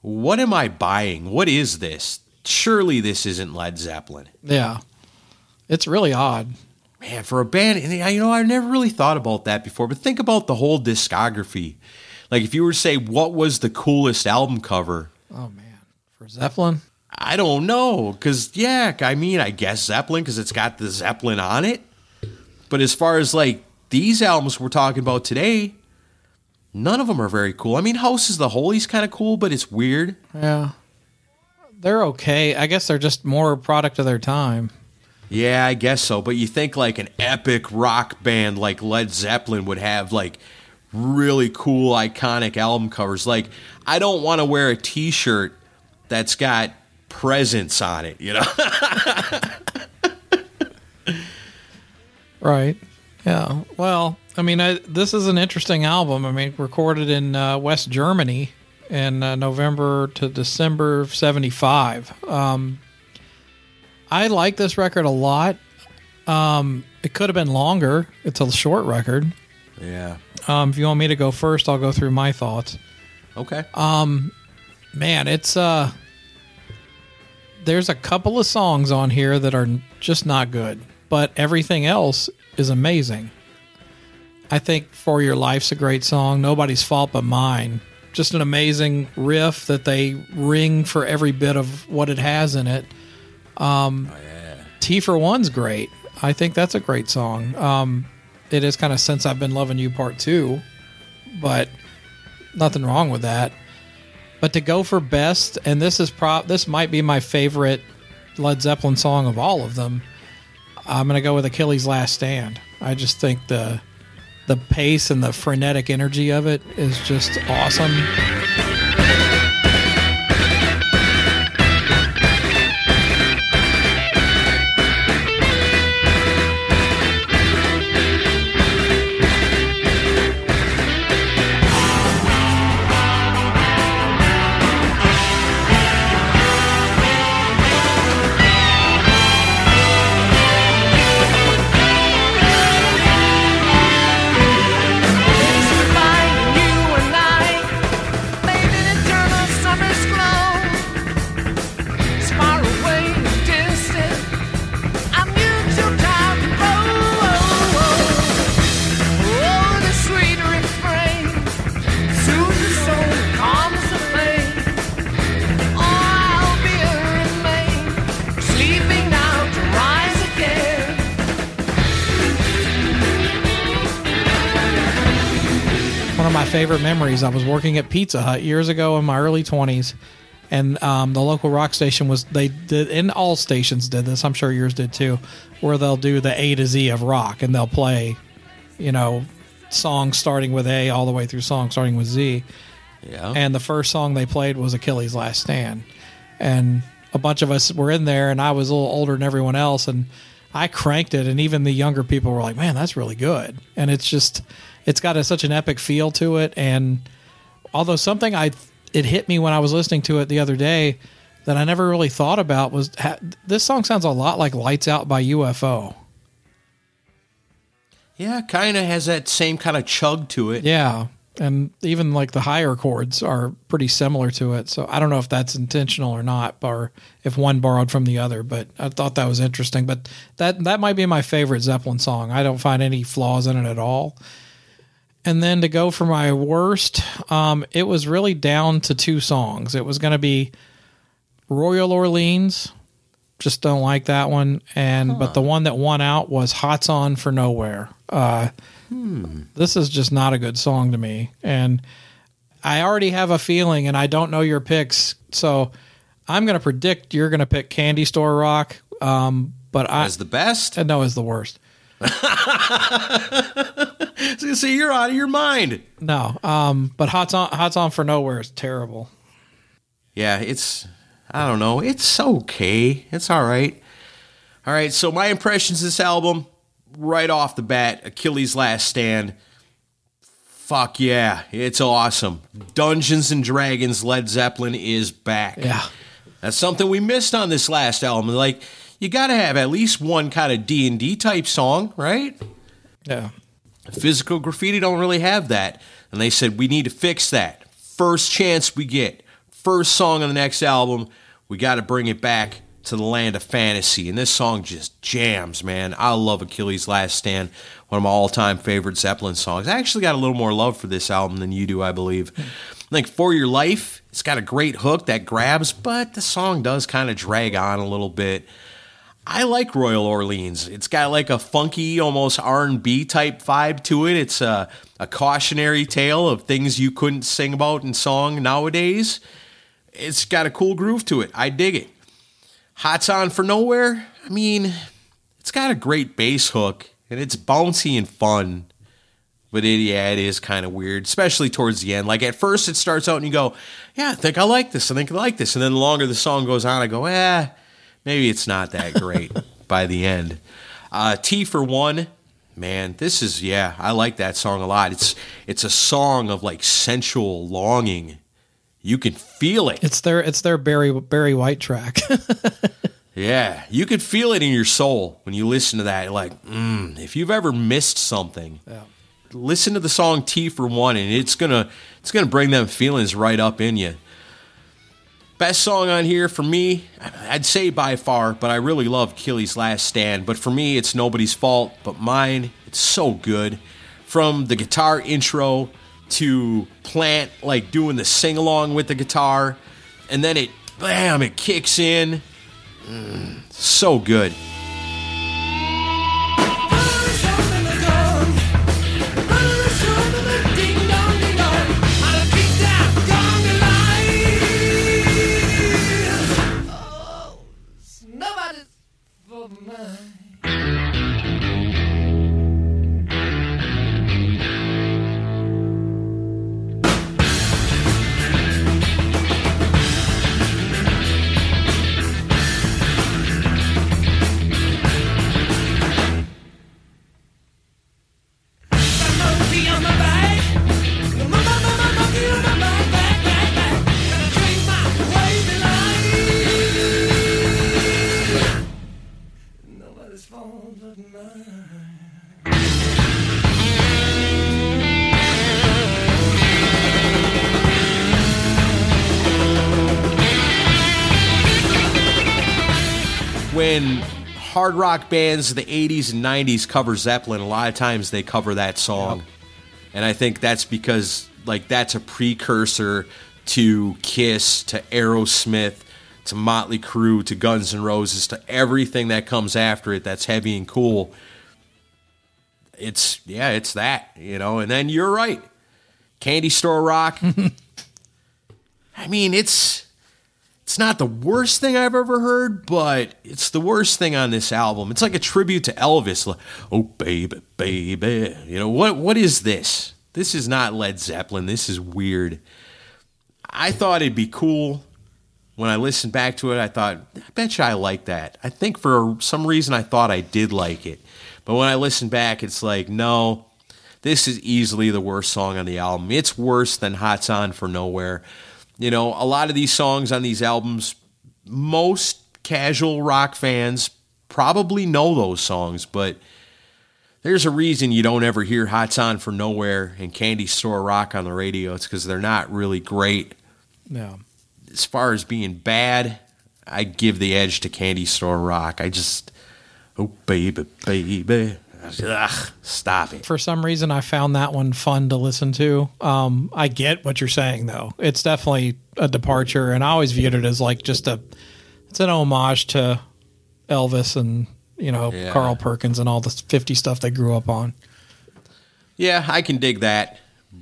what am I buying? What is this? Surely this isn't Led Zeppelin. yeah. It's really odd. Man, for a band, and you know, I never really thought about that before, but think about the whole discography. Like, if you were to say, what was the coolest album cover? Oh, man. For Zeppelin? I don't know. Because, yeah, I mean, I guess Zeppelin, because it's got the Zeppelin on it. But as far as like these albums we're talking about today, none of them are very cool. I mean, Houses of the Holy's kind of cool, but it's weird. Yeah. They're okay. I guess they're just more a product of their time. Yeah, I guess so. But you think like an epic rock band like Led Zeppelin would have like really cool, iconic album covers. Like, I don't want to wear a t shirt that's got Presence on it, you know? Right. Yeah. Well, I mean, I, this is an interesting album. I mean, recorded in uh, West Germany in uh, November to December of 75. Um, I like this record a lot. Um, it could have been longer. It's a short record. yeah. Um, if you want me to go first, I'll go through my thoughts. Okay. Um, Man, it's uh there's a couple of songs on here that are just not good, but everything else is amazing. I think For Your Life's a great song, Nobody's Fault But Mine. Just an amazing riff that they ring for every bit of what it has in it. Um Tea for One's great. I think that's a great song. Um it is kind of since I've been loving you part 2, but nothing wrong with that. But to go for best, and this is prop, this might be my favorite Led Zeppelin song of all of them. I'm gonna go with Achilles' Last Stand. I just think the the pace and the frenetic energy of it is just awesome. Favorite memories. I was working at Pizza Hut years ago in my early twenties, and um, the local rock station was they did, and all stations did this. I'm sure yours did too, where they'll do the A to Z of rock, and they'll play, you know, songs starting with A all the way through songs starting with Z. Yeah. And the first song they played was Achilles' Last Stand, and a bunch of us were in there, and I was a little older than everyone else, and I cranked it, and even the younger people were like, "Man, that's really good." And it's just, it's got a, such an epic feel to it, and although something I, it hit me when I was listening to it the other day that I never really thought about was ha- this song sounds a lot like "Lights Out" by UFO. yeah, kind of has that same kind of chug to it. Yeah. And even like the higher chords are pretty similar to it. So I don't know if that's intentional or not, or if one borrowed from the other, but I thought that was interesting. But that that might be my favorite Zeppelin song. I don't find any flaws in it at all. And then to go for my worst, um, it was really down to two songs. It was going to be Royal Orleans, just don't like that one, and but the one that won out was Hots On for Nowhere. Uh, this is just not a good song to me. And I already have a feeling, and I don't know your picks. So I'm going to predict you're going to pick Candy Store Rock. Um, but I As the best. no is the worst. See, you're out of your mind. No. Um, but Hots on Hots on for Nowhere is terrible. Yeah, it's I don't know. It's okay. It's all right. All right. So my impressions of this album, right off the bat, Achilles' Last Stand. Fuck yeah, it's awesome. Dungeons and Dragons Led Zeppelin is back. Yeah. That's something we missed on this last album. Like you got to have at least one kind of D&D type song, right? Yeah. Physical graffiti don't really have that. And they said, we need to fix that. First chance we get, first song on the next album, we got to bring it back to the land of fantasy. And this song just jams, man. I love Achilles' Last Stand, one of my all time favorite Zeppelin songs. I actually got a little more love for this album than you do, I believe. I think For Your Life, it's got a great hook that grabs, but the song does kind of drag on a little bit. I like Royal Orleans. It's got like a funky, almost R and B type vibe to it. It's a, a cautionary tale of things you couldn't sing about in song nowadays. It's got a cool groove to it. I dig it. Hots on for nowhere. I mean, it's got a great bass hook and it's bouncy and fun. But it, yeah, it is kind of weird, especially towards the end. Like at first, it starts out and you go, "Yeah, I think I like this. I think I like this." And then the longer the song goes on, I go, "Eh, maybe it's not that great." by the end, uh, Tea for One, man, this is yeah, I like that song a lot. It's it's a song of like sensual longing. You can feel it. It's their it's their Barry Barry White track. Yeah, you could feel it in your soul when you listen to that. Like, mm, if you've ever missed something, listen to the song "Tea for One," and it's gonna it's gonna bring them feelings right up in you. Best song on here for me, I'd say by far, but I really love Achilles' Last Stand. But for me, it's nobody's fault but mine. It's so good, from the guitar intro to Plant like doing the sing along with the guitar, and then it bam, it kicks in. Mm, so good. Hard rock bands of the 80s and 90s cover Zeppelin, a lot of times they cover that song. And I think that's because like that's a precursor to Kiss, to Aerosmith, to Motley Crue, to Guns N' Roses, to everything that comes after it that's heavy and cool. It's yeah, it's that, you know. And then you're right. Candy Store Rock. I mean, it's it's not the worst thing I've ever heard, but it's the worst thing on this album. It's like a tribute to Elvis. Like, oh baby, baby. You know, what what is this? This is not Led Zeppelin. This is weird. I thought it'd be cool. When I listened back to it, I thought, I bet you I like that. I think for some reason I thought I did like it. But when I listen back, it's like, no, this is easily the worst song on the album. It's worse than Hot's On for Nowhere. You know, a lot of these songs on these albums, most casual rock fans probably know those songs, but there's a reason you don't ever hear Hot's On for Nowhere and Candy Store Rock on the radio. It's because they're not really great. Yeah. As far as being bad, I give the edge to Candy Store Rock. I just, oh baby, baby, Ugh, stop it. For some reason, I found that one fun to listen to. Um, I get what you're saying, though. It's definitely a departure, and I always viewed it as like just a, it's an homage to Elvis and you know Yeah. Carl Perkins and all the 50 stuff they grew up on. Yeah, I can dig that,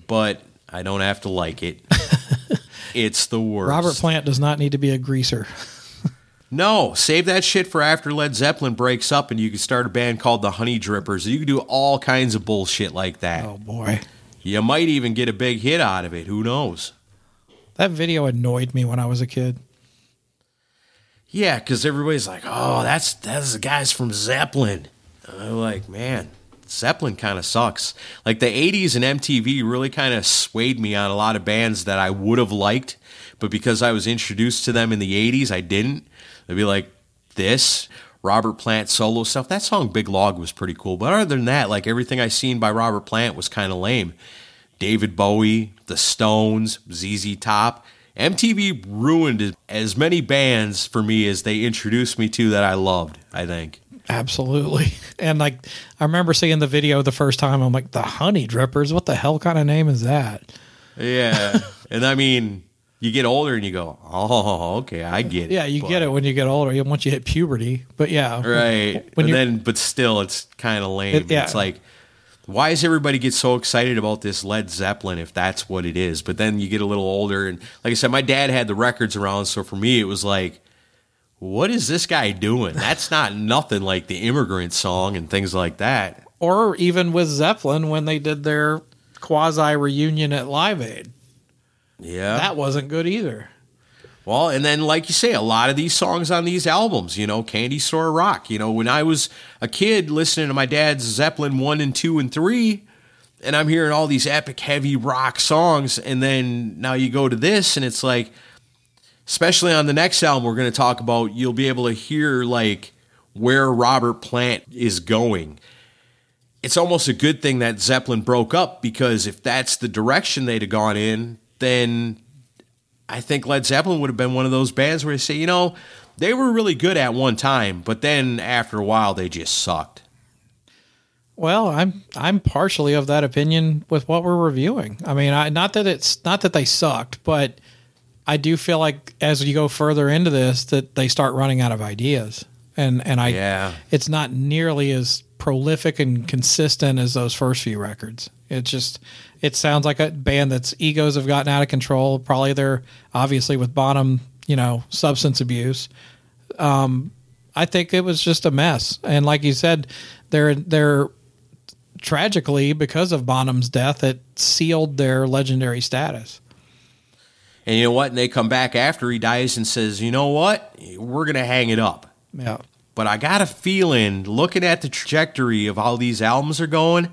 but I don't have to like it. it's the worst. Robert Plant does not need to be a greaser. No, save that shit for after Led Zeppelin breaks up and you can start a band called the Honey Drippers. You can do all kinds of bullshit like that. Oh boy, You might even get a big hit out of it. Who knows? that video annoyed me when I was a kid. Yeah, because everybody's like, "Oh, that's that's the guys from Zeppelin." I'm like, man, Zeppelin kind of sucks. Like the '80s and MTV really kind of swayed me on a lot of bands that I would have liked, but because I was introduced to them in the '80s, I didn't. They'd be like, "This." Robert Plant solo stuff. That song Big Log was pretty cool. But other than that, like everything I seen by Robert Plant was kind of lame. David Bowie, The Stones, ZZ Top. MTV ruined as many bands for me as they introduced me to that I loved, I think. Absolutely. And like, I remember seeing the video the first time. I'm like, the Honey Drippers. What the hell kind of name is that? Yeah. and I mean, you get older and you go, oh, okay, I get it. Yeah, you But- get it when you get older. Once you hit puberty, but yeah, Right. When and then, but still, it's kind of lame. It- yeah. It's like, why does everybody get so excited about this Led Zeppelin if that's what it is? But then you get a little older, and like I said, my dad had the records around, so for me, it was like, what is this guy doing? That's not nothing like the Immigrant Song and things like that. or even with Zeppelin when they did their quasi reunion at Live Aid, Yeah. that wasn't good either. Well, and then, like you say, a lot of these songs on these albums, you know, Candy Store Rock. You know, when I was a kid listening to my dad's Zeppelin 1 and 2 and 3, and I'm hearing all these epic, heavy rock songs, and then now you go to this, and it's like, especially on the next album we're going to talk about, you'll be able to hear, like, where Robert Plant is going. It's almost a good thing that Zeppelin broke up because if that's the direction they'd have gone in, then I think Led Zeppelin would have been one of those bands where you say, you know, they were really good at one time, but then after a while they just sucked. Well, I'm I'm partially of that opinion with what we're reviewing. I mean, I, not that it's not that they sucked, but I do feel like as you go further into this, that they start running out of ideas, and and I Yeah. it's not nearly as prolific and consistent as those first few records. It's just it sounds like a band that's egos have gotten out of control. Probably they're obviously with Bonham, you know, substance abuse. Um, I think it was just a mess, and like you said, they're they're tragically because of Bonham's death, it sealed their legendary status. And you know what? And they come back after he dies and says, you know what? We're going to hang it up. Yeah. But I got a feeling, looking at the trajectory of how these albums are going,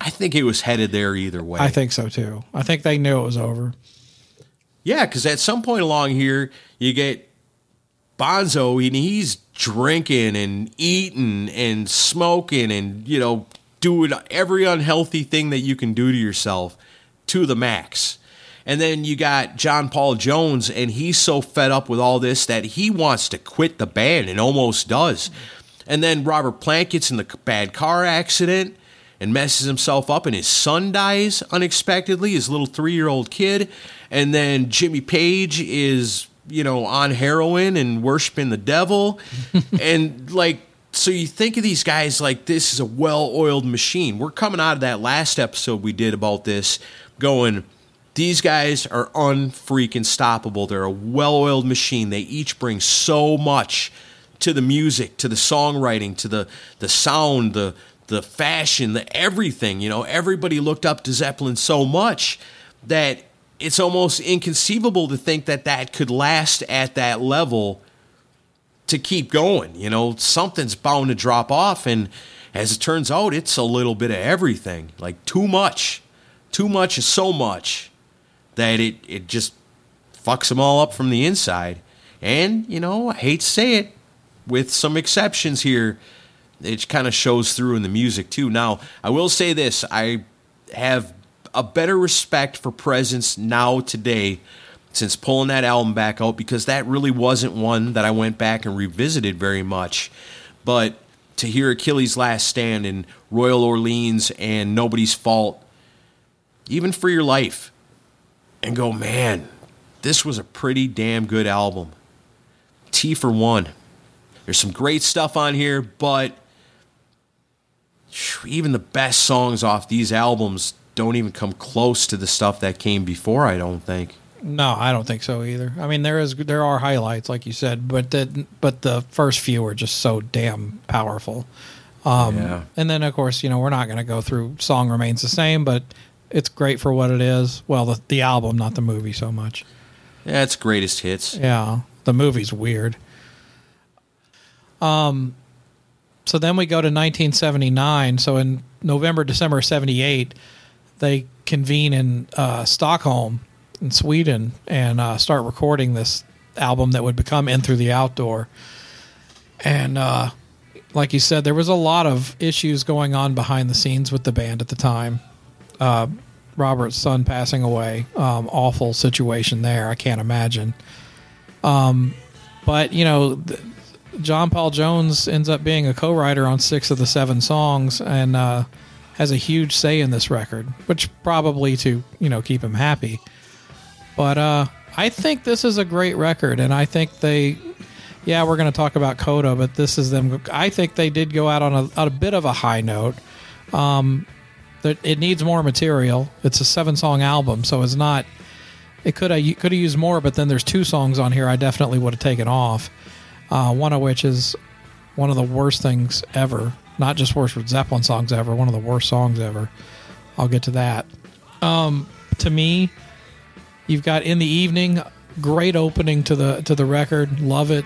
I think it was headed there either way. I think so too. I think they knew it was over. Yeah, because at some point along here, you get Bonzo, and he's drinking and eating and smoking and you know doing every unhealthy thing that you can do to yourself to the max. And then you got John Paul Jones, and he's so fed up with all this that he wants to quit the band and almost does. And then Robert Plant gets in the bad car accident and messes himself up, and his son dies unexpectedly, his little three year old kid. And then Jimmy Page is, you know, on heroin and worshiping the devil. and like, so you think of these guys like this is a well oiled machine. We're coming out of that last episode we did about this going, these guys are unfreaking stoppable. They're a well oiled machine. They each bring so much to the music, to the songwriting, to the, the sound, the the fashion, the everything. You know, everybody looked up to Zeppelin so much that it's almost inconceivable to think that that could last at that level to keep going. You know, something's bound to drop off. And as it turns out, it's a little bit of everything like too much. Too much is so much that it, it just fucks them all up from the inside. And, you know, I hate to say it, with some exceptions here, it kind of shows through in the music too. Now, I will say this I have a better respect for Presence now today since pulling that album back out because that really wasn't one that I went back and revisited very much. But to hear Achilles' Last Stand and Royal Orleans and Nobody's Fault, even for your life, and go, man, this was a pretty damn good album. Tea for One. There's some great stuff on here, but even the best songs off these albums don't even come close to the stuff that came before, I don't think. No, I don't think so either. I mean, there is there are highlights, like you said, but the but the first few are just so damn powerful. Um, Yeah. And then, of course, you know, we're not going to go through "Song Remains the Same," but it's great for what it is. Well, the the album, not the movie, so much. Yeah, it's greatest hits. Yeah, the movie's weird. Um, so then we go to 1979. So in November, December '78, they convene in uh, Stockholm, in Sweden, and uh, start recording this album that would become "In Through the Out Door." And uh, like you said, there was a lot of issues going on behind the scenes with the band at the time. Uh, Robert's son passing away, um, awful situation there. I can't imagine. Um, but you know, th- John Paul Jones ends up being a co-writer on six of the seven songs and uh, has a huge say in this record, which probably to you know keep him happy. But uh, I think this is a great record, and I think they, yeah, we're going to talk about Coda, but this is them. I think they did go out on a, on a bit of a high note. Um, it needs more material. It's a seven-song album, so it's not. It could have could have used more, but then there's two songs on here I definitely would have taken off. Uh, one of which is one of the worst things ever. Not just worst Zeppelin songs ever. One of the worst songs ever. I'll get to that. Um, to me, you've got in the evening. Great opening to the to the record. Love it.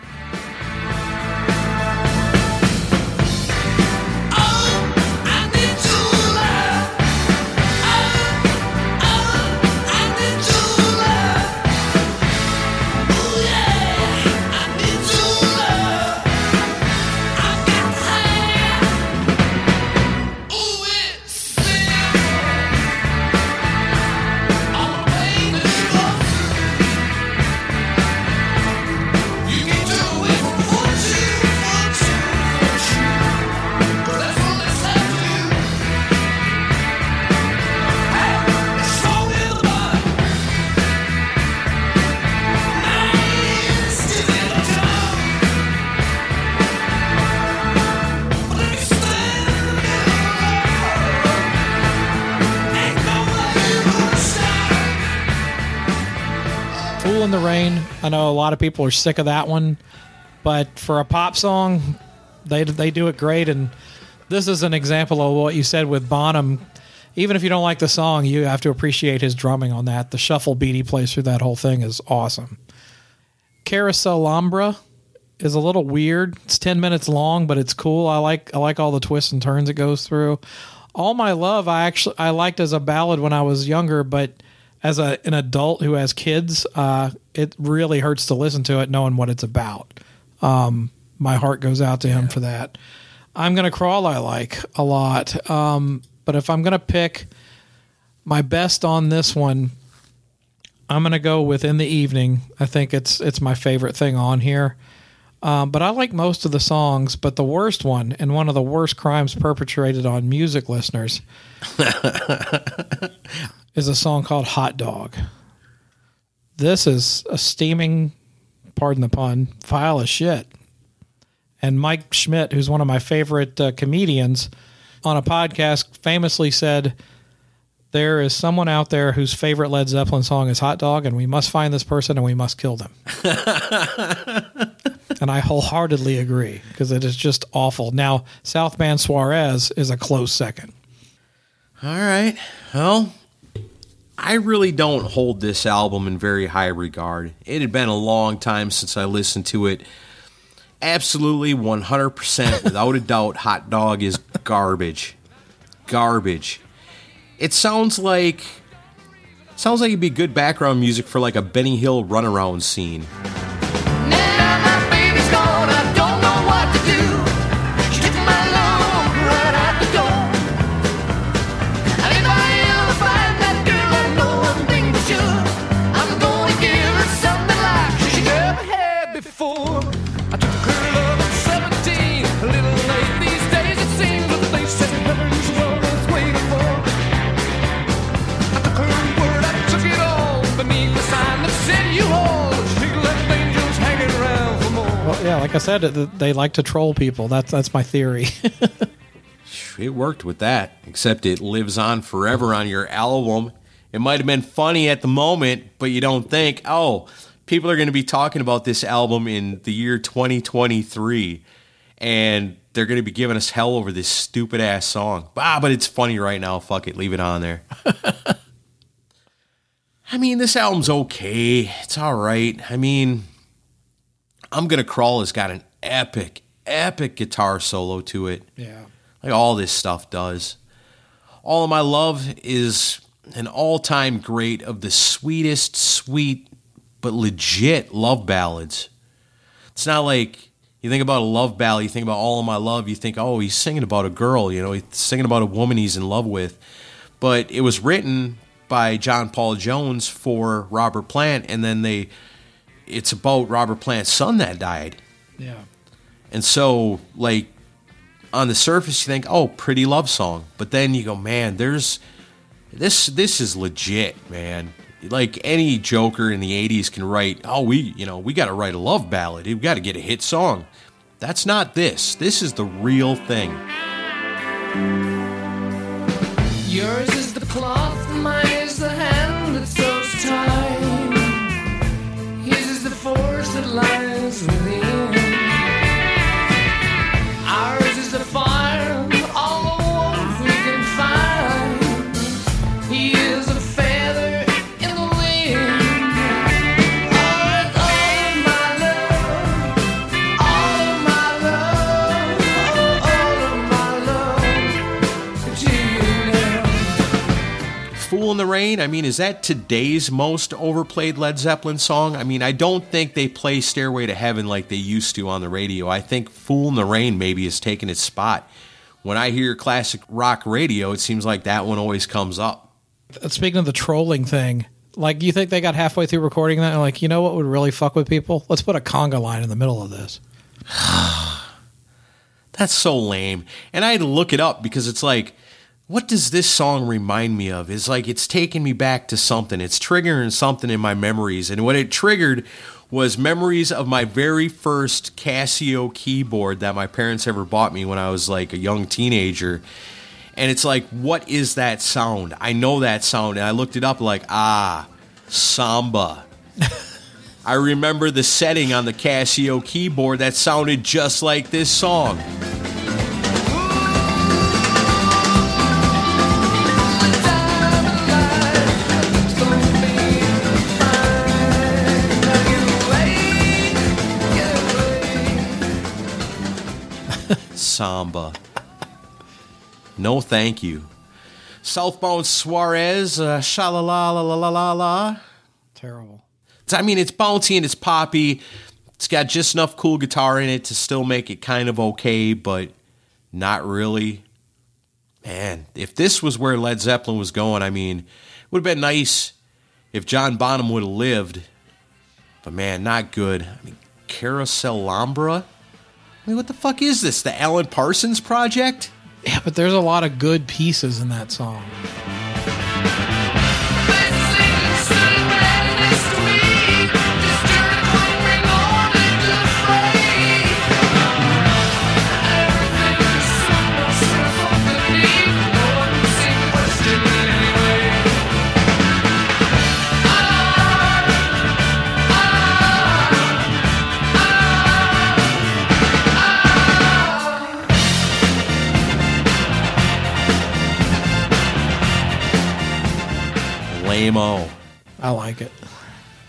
Lot of people are sick of that one, but for a pop song, they they do it great. And this is an example of what you said with Bonham. Even if you don't like the song, you have to appreciate his drumming on that. The shuffle beat he plays through that whole thing is awesome. Carouselambra is a little weird. It's ten minutes long, but it's cool. I like I like all the twists and turns it goes through. All My Love, I actually I liked as a ballad when I was younger, but as a an adult who has kids, uh, it really hurts to listen to it knowing what it's about. Um, my heart goes out to him for that. I'm gonna crawl. I like a lot, um, but if I'm gonna pick my best on this one, I'm gonna go with "In the Evening." I think it's it's my favorite thing on here. Um, but I like most of the songs. But the worst one, and one of the worst crimes perpetrated on music listeners, is a song called "Hot Dog." This is a steaming, pardon the pun, file of shit. And Mike Schmidt, who's one of my favorite uh, comedians, on a podcast famously said, There is someone out there whose favorite Led Zeppelin song is Hot Dog, and we must find this person and we must kill them. and I wholeheartedly agree because it is just awful. Now, South Bound Saurez is a close second. All right. Well, I really don't hold this album in very high regard. It had been a long time since I listened to it. Absolutely 100% without a doubt Hot Dog is garbage. Garbage. It sounds like sounds like it'd be good background music for like a Benny Hill runaround scene. Like I said, they like to troll people. That's that's my theory. It worked with that, except it lives on forever on your album. It might have been funny at the moment, but you don't think, oh, people are going to be talking about this album in the year 2023 and they're going to be giving us hell over this stupid ass song. Ah, but it's funny right now. Fuck it, leave it on there. I mean, this album's okay. It's all right. I mean, I'm Gonna Crawl has got an epic, epic guitar solo to it yeah. like all this stuff does. All of My Love is an all time great of the sweetest, sweet, but legit love ballads. It's not like you think about a love ballad, you think about All of My Love, you think, oh, he's singing about a girl, you know, he's singing about a woman he's in love with. But it was written by John Paul Jones for Robert Plant, and then they, it's about Robert Plant's son that died. Yeah. And so, like, on the surface, you think, "Oh, pretty love song," but then you go, "Man, there's this. This is legit, man. Like any Joker in the '80s can write. Oh, we, you know, we got to write a love ballad. We got to get a hit song. That's not this. This is the real thing. Yours is the cloth, lies within. The Rain. I mean, is that today's most overplayed Led Zeppelin song? I mean, I don't think they play Stairway to Heaven like they used to on the radio. I think Fool in the Rain maybe has taken its spot. When I hear classic rock radio, it seems like that one always comes up. Uh, speaking of the trolling thing, like you think they got halfway through recording that and like, you know what would really fuck with people? Let's put a conga line in the middle of this. That's so lame. And I had to look it up because it's like, what does this song remind me of? It's like it's taking me back to something. It's triggering something in my memories. And what it triggered was memories of my very first Casio keyboard that my parents ever bought me when I was like a young teenager. And it's like, what is that sound? I know that sound. And I looked it up like, ah, samba. I remember the setting on the Casio keyboard that sounded just like this song. Samba. No, thank you. South Bound Saurez, uh, sha la la la la la la. Terrible. I mean, it's bouncy and it's poppy, It's got just enough cool guitar in it to still make it kind of okay, but not really. Man, if this was where Led Zeppelin was going, I mean, it would have been nice if John Bonham would have lived. But man, not good. I mean, Carouselambra? I mean, what the fuck is this? The Alan Parsons Project? Yeah, but there's a lot of good pieces in that song. Lame-o. I like it.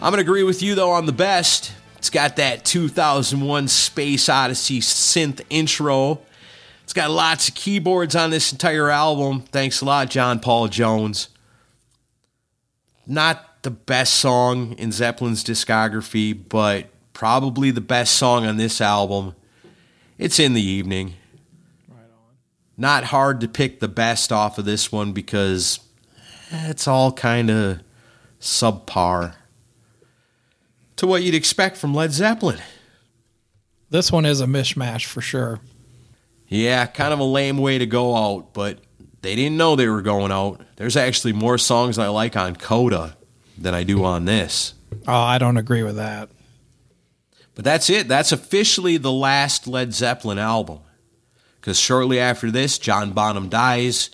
I'm going to agree with you, though, on the best. It's got that 2001 Space Odyssey synth intro. It's got lots of keyboards on this entire album. Thanks a lot, John Paul Jones. Not the best song in Zeppelin's discography, but probably the best song on this album. It's in the evening. Right on. Not hard to pick the best off of this one because it's all kind of subpar to what you'd expect from Led Zeppelin. This one is a mishmash for sure. Yeah, kind of a lame way to go out, but they didn't know they were going out. There's actually more songs I like on Coda than I do on this. Oh, I don't agree with that. But that's it. That's officially the last Led Zeppelin album. Because shortly after this, John Bonham dies.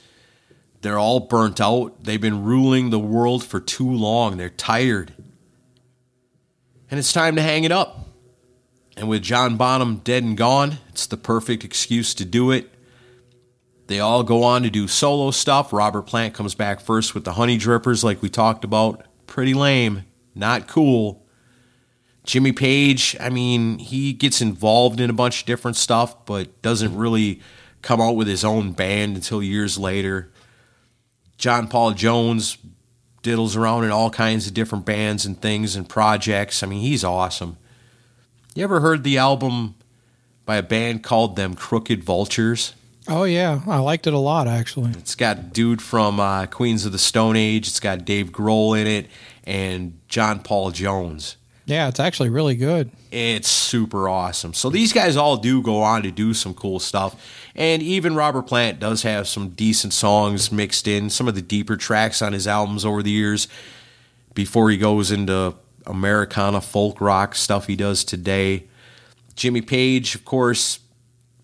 They're all burnt out. They've been ruling the world for too long. They're tired. And it's time to hang it up. And with John Bonham dead and gone, it's the perfect excuse to do it. They all go on to do solo stuff. Robert Plant comes back first with the Honey Drippers, like we talked about. Pretty lame. Not cool. Jimmy Page, I mean, he gets involved in a bunch of different stuff, but doesn't really come out with his own band until years later. John Paul Jones diddles around in all kinds of different bands and things and projects. I mean, he's awesome. You ever heard the album by a band called Them Crooked Vultures? Oh yeah, I liked it a lot actually. It's got dude from uh, Queens of the Stone Age. It's got Dave Grohl in it and John Paul Jones. Yeah, it's actually really good. It's super awesome. So these guys all do go on to do some cool stuff. And even Robert Plant does have some decent songs mixed in, some of the deeper tracks on his albums over the years before he goes into Americana folk rock stuff he does today. Jimmy Page, of course,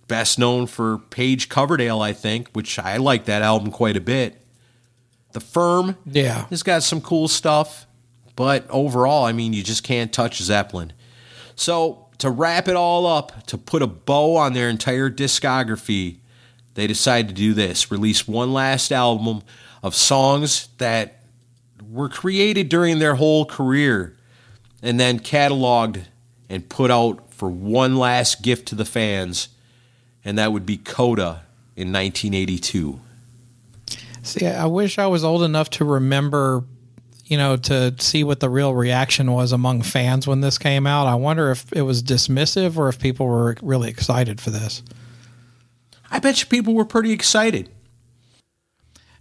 best known for Page Coverdale, I think, which I like that album quite a bit. The Firm Yeah. has got some cool stuff, but overall, I mean, you just can't touch Zeppelin. So, to wrap it all up, to put a bow on their entire discography, they decided to do this release one last album of songs that were created during their whole career and then cataloged and put out for one last gift to the fans, and that would be Coda in 1982. See, I wish I was old enough to remember, you know, to see what the real reaction was among fans when this came out. I wonder if it was dismissive or if people were really excited for this. I bet you people were pretty excited.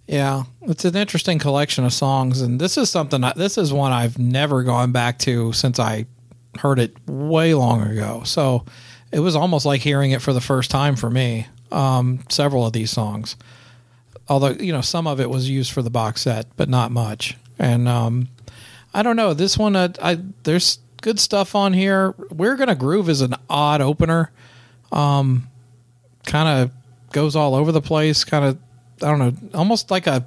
Yeah, it's an interesting collection of songs, and this is something. I, this is one I've never gone back to since I heard it way long ago. So it was almost like hearing it for the first time for me. Um, several of these songs, although you know some of it was used for the box set, but not much. And um, I don't know this one. Uh, I there's good stuff on here. We're gonna groove is an odd opener. Um, kind of goes all over the place. Kind of I don't know, almost like a.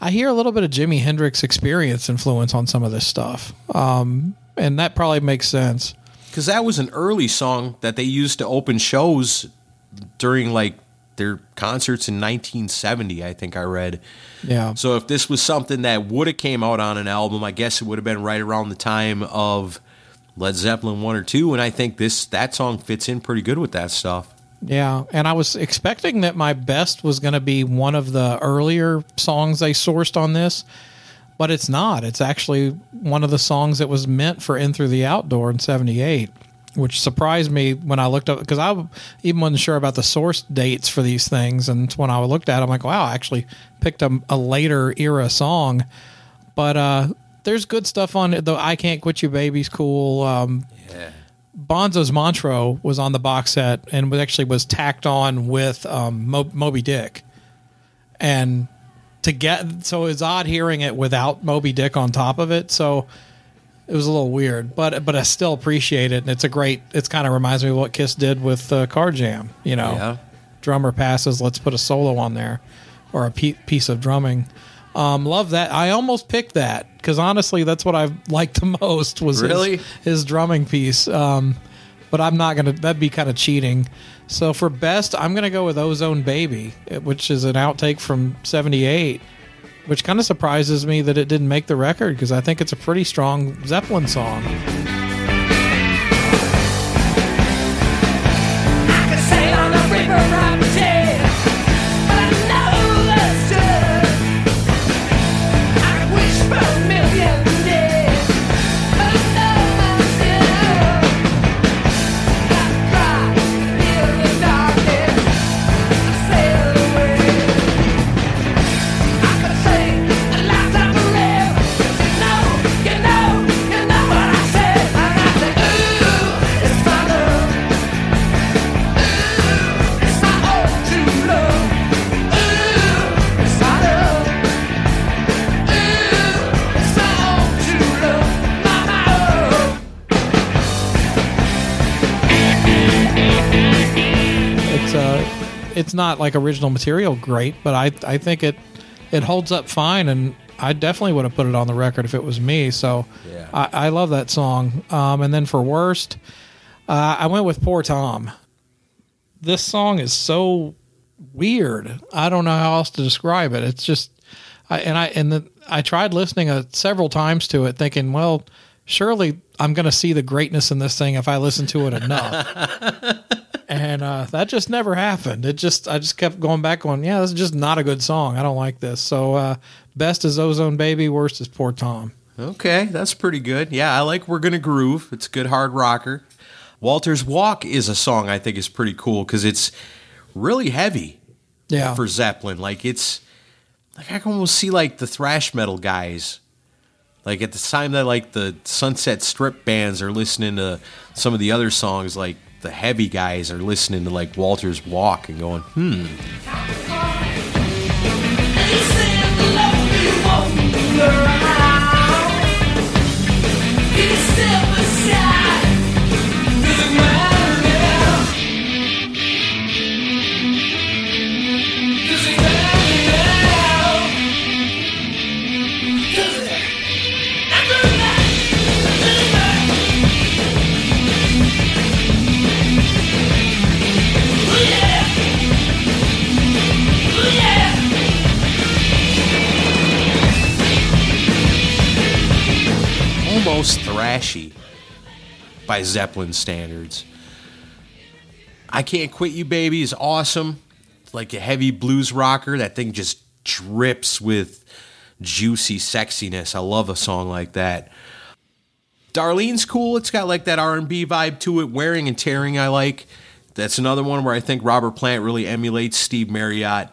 I hear a little bit of Jimi Hendrix experience influence on some of this stuff, um, and that probably makes sense. because that was an early song that they used to open shows during like their concerts in 1970 i think i read Yeah. so if this was something that would have came out on an album i guess it would have been right around the time of led zeppelin 1 or 2 and i think this that song fits in pretty good with that stuff Yeah, and I was expecting that my best was going to be one of the earlier songs they sourced on this, but it's not. It's actually one of the songs that was meant for In Through the Out Door in 78. Which surprised me when I looked up because I even wasn't sure about the source dates for these things. And when I looked at, it, I'm like, wow, I actually picked a, a later era song. But uh, there's good stuff on it. The "I Can't Quit You Baby's cool. Um, Bonzo's Montreux was on the box set and was actually was tacked on with um, Mo- Moby Dick, and to get so it's odd hearing it without Moby Dick on top of it. So it was a little weird, but but I still appreciate it, and it's a great. It's kind of reminds me of what Kiss did with uh, Carr Jam. You know, Yeah. drummer passes. Let's put a solo on there, or a pe- piece of drumming. Um, love that. I almost picked that because honestly, that's what I liked the most was his- Really? his, drumming piece. Um, but I'm not gonna. That'd be kind of cheating. So for best, I'm gonna go with Ozone Baby, which is an outtake from '78, which kind of surprises me that it didn't make the record because I think it's a pretty strong Zeppelin song. It's not like original material great, but I I think it it holds up fine, and I definitely would have put it on the record if it was me. So Yeah. I, I love that song. Um, and then for worst, uh, I went with Poor Tom. This song is so weird. I don't know how else to describe it. It's just, I, and I and the, I tried listening uh, several times to it, thinking, well, surely I'm going to see the greatness in this thing if I listen to it enough. and uh, that just never happened. It just I just kept going back on. Yeah, this is just not a good song. I don't like this. So uh, best is Ozone Baby, worst is Poor Tom. Okay, that's pretty good. Yeah, I like We're Gonna Groove. It's a good hard rocker. Walter's Walk is a song I think is pretty cool because it's really heavy Yeah, for Zeppelin. Like it's like I can almost see like the thrash metal guys. Like at the time that like the Sunset Strip bands are listening to some of the other songs, like the heavy guys are listening to like Walter's Walk and going, hmm, thrashy by Zeppelin standards. I Can't Quit You Baby is awesome. It's like a heavy blues rocker. That thing just drips with juicy sexiness. I love a song like that. Darlene's cool. It's got like that R&B vibe to it. Wearing and Tearing I like. That's another one where I think Robert Plant really emulates Steve Marriott.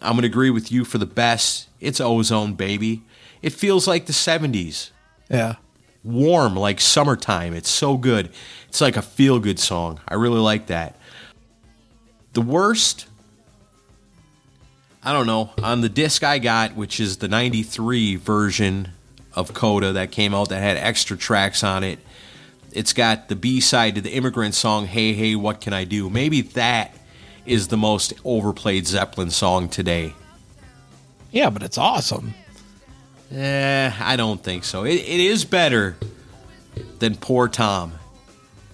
I'm going to agree with you for the best. It's Ozone Baby. It feels like the 70s yeah. Warm like summertime. It's so good. It's like a feel good song. I really like that. The worst, I don't know, on the disc I got, which is the 93 version of Coda that came out that had extra tracks on it. It's got the B side to the immigrant song, Hey, Hey, What Can I Do? Maybe that is the most overplayed Zeppelin song today. Yeah, but it's awesome. Eh, I don't think so. It, it is better than Poor Tom,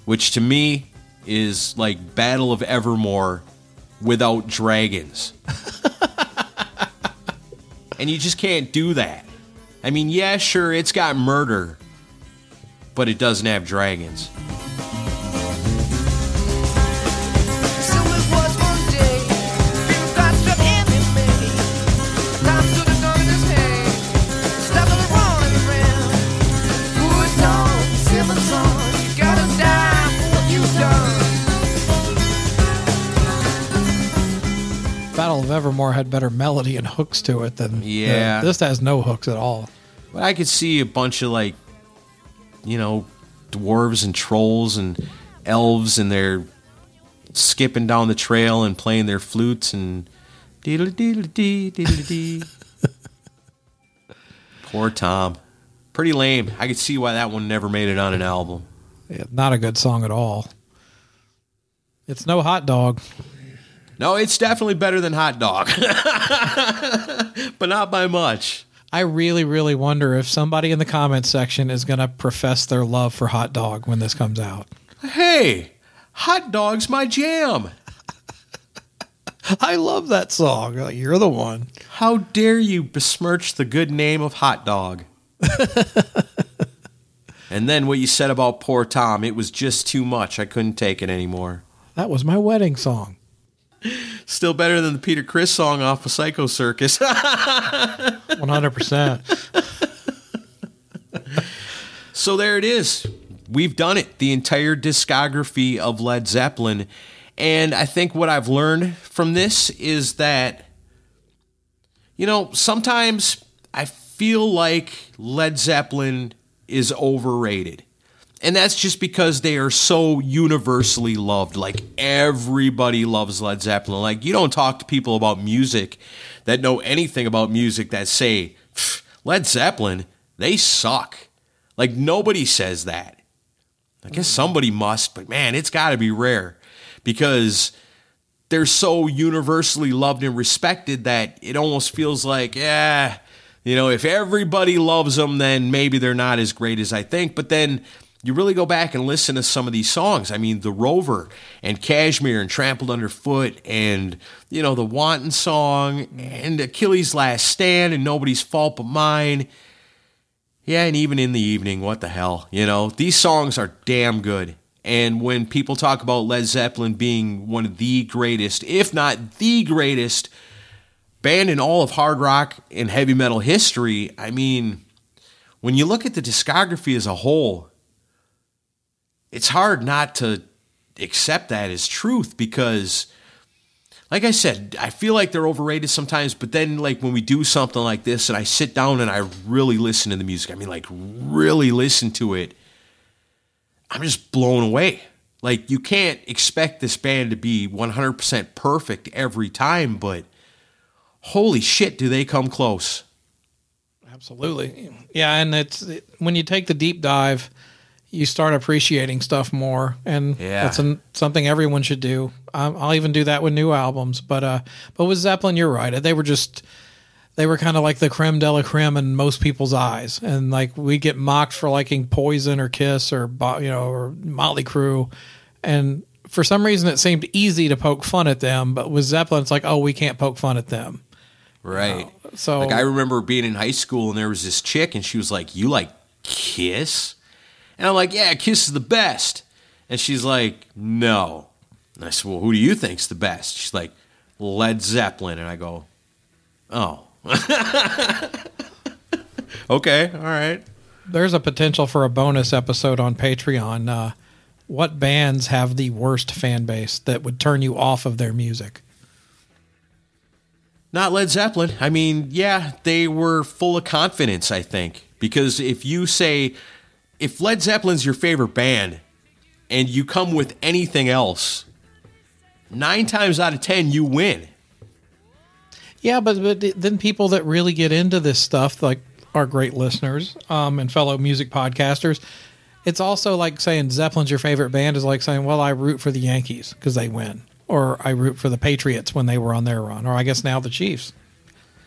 which to me is like Battle of Evermore without dragons. and you just can't do that. I mean, yeah, sure, it's got murder, but it doesn't have dragons. Battle of Evermore had better melody and hooks to it than Yeah. This has no hooks at all. But I could see a bunch of like, you know, dwarves and trolls and elves, and they're skipping down the trail and playing their flutes and deedle deedle dee deedle dee. Poor Tom. Pretty lame. I could see why that one never made it on an album. Yeah, not a good song at all. It's no hot dog. No, it's definitely better than Hot Dog, but not by much. I really, really wonder if somebody in the comments section is going to profess their love for hot dog when this comes out. Hey, Hot Dog's my jam. I love that song. You're the one. How dare you besmirch the good name of Hot Dog? and then what you said about poor Tom, it was just too much. I couldn't take it anymore. That was my wedding song. Still better than the Peter Criss song off of Psycho Circus. 100%. so there it is. We've done it. The entire discography of Led Zeppelin. And I think what I've learned from this is that, you know, sometimes I feel like Led Zeppelin is overrated. And that's just because they are so universally loved. Like everybody loves Led Zeppelin. Like you don't talk to people about music that know anything about music that say, Led Zeppelin, they suck. Like nobody says that. I guess mm. somebody must, but man, it's got to be rare because they're so universally loved and respected that it almost feels like, yeah, you know, if everybody loves them, then maybe they're not as great as I think. But then you really go back and listen to some of these songs. I mean, The Rover and Kashmir and Trampled Underfoot and, you know, the Wanton song and Achilles' Last Stand and Nobody's Fault But Mine. Yeah, and even in the evening, what the hell? You know, these songs are damn good. And when people talk about Led Zeppelin being one of the greatest, if not the greatest, band in all of hard rock and heavy metal history, I mean, when you look at the discography as a whole, it's hard not to accept that as truth because like I said, I feel like they're overrated sometimes, but then like when we do something like this and I sit down and I really listen to the music, I mean like really listen to it, I'm just blown away. Like you can't expect this band to be 100% perfect every time, but holy shit, do they come close. Absolutely. Yeah, and it's it, when you take the deep dive, you start appreciating stuff more, and Yeah. that's an, something everyone should do. Um, I'll even do that with new albums, but uh, but with Zeppelin, you're right. They were just they were kind of like the creme de la creme in most people's eyes, and like we get mocked for liking Poison or Kiss or you know or Motley Crue, and for some reason it seemed easy to poke fun at them, but with Zeppelin, it's like oh we can't poke fun at them. Right. So Like I remember being in high school and there was this chick and she was like, "You like Kiss?" And I'm like, "Yeah, Kiss is the best." And she's like, "No." And I said, "Well, who do you think's the best?" She's like, "Led Zeppelin." And I go, "Oh." okay, all right. there's a potential for a bonus episode on Patreon. Uh, what bands have the worst fan base that would turn you off of their music? Not Led Zeppelin. I mean, yeah, they were full of confidence, I think. Because if you say, if Led Zeppelin's your favorite band and you come with anything else, nine times out of ten, you win. Yeah, but, but then people that really get into this stuff, like our great listeners um, and fellow music podcasters, it's also like saying Zeppelin's your favorite band is like saying, well, I root for the Yankees because they win, or I root for the Patriots when they were on their run, or I guess now the Chiefs.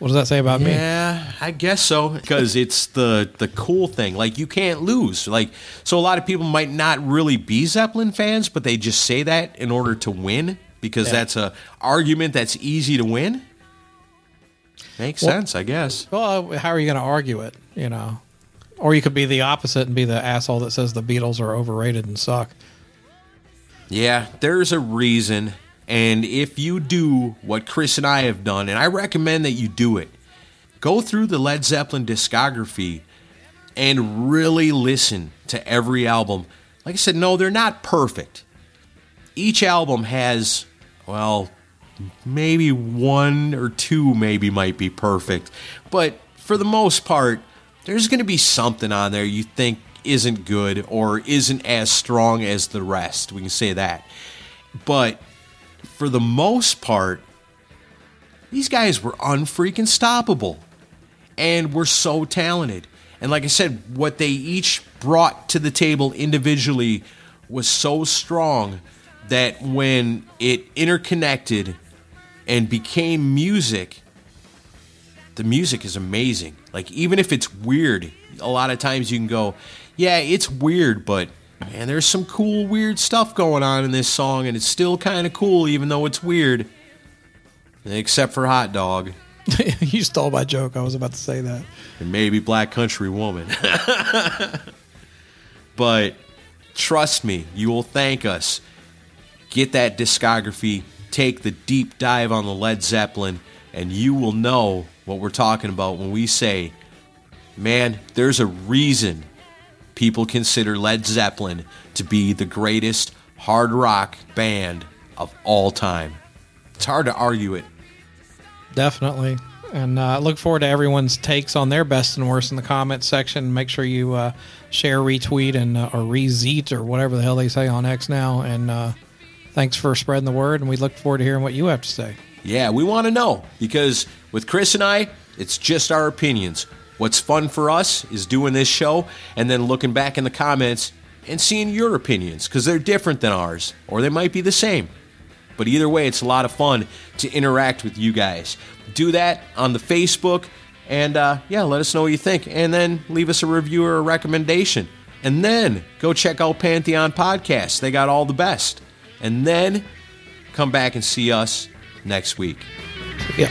What does that say about me? Yeah, I guess so. Because it's the the cool thing. Like you can't lose. Like so, a lot of people might not really be Zeppelin fans, but they just say that in order to win because that's a argument that's easy to win. Makes Well- sense, I guess. Well, how are you going to argue it? You know, or you could be the opposite and be the asshole that says the Beatles are overrated and suck. Yeah, there's a reason. And if you do what Chris and I have done, and I recommend that you do it, go through the Led Zeppelin discography and really listen to every album. Like I said, no, they're not perfect. Each album has, well, maybe one or two maybe might be perfect. But for the most part, there's going to be something on there you think isn't good or isn't as strong as the rest. We can say that. But for the most part, these guys were unfreaking stoppable and were so talented. And like I said, what they each brought to the table individually was so strong that when it interconnected and became music, the music is amazing. Like even if it's weird, a lot of times you can go, "Yeah, it's weird, but man, there's some cool weird stuff going on in this song and it's still kind of cool even though it's weird." Except for Hot Dog you stole my joke. I was about to say that. and maybe Black Country Woman. but trust me, you will thank us. Get that discography, take the deep dive on the Led Zeppelin, and you will know what we're talking about when we say, man, there's a reason people consider Led Zeppelin to be the greatest hard rock band of all time. It's hard to argue it. Definitely. And uh, look forward to everyone's takes on their best and worst in the comments section. Make sure you uh, share, retweet, and uh, or rezeet or whatever the hell they say on X now. And uh, thanks for spreading the word. And we look forward to hearing what you have to say. Yeah, we want to know because with Chris and I, it's just our opinions. What's fun for us is doing this show and then looking back in the comments and seeing your opinions because they're different than ours or they might be the same. But either way, it's a lot of fun to interact with you guys. Do that on the Facebook and uh, yeah, let us know what you think. And then leave us a review or a recommendation. And then go check out Pantheon Podcasts. They got all the best. And then come back and see us next week. Yeah.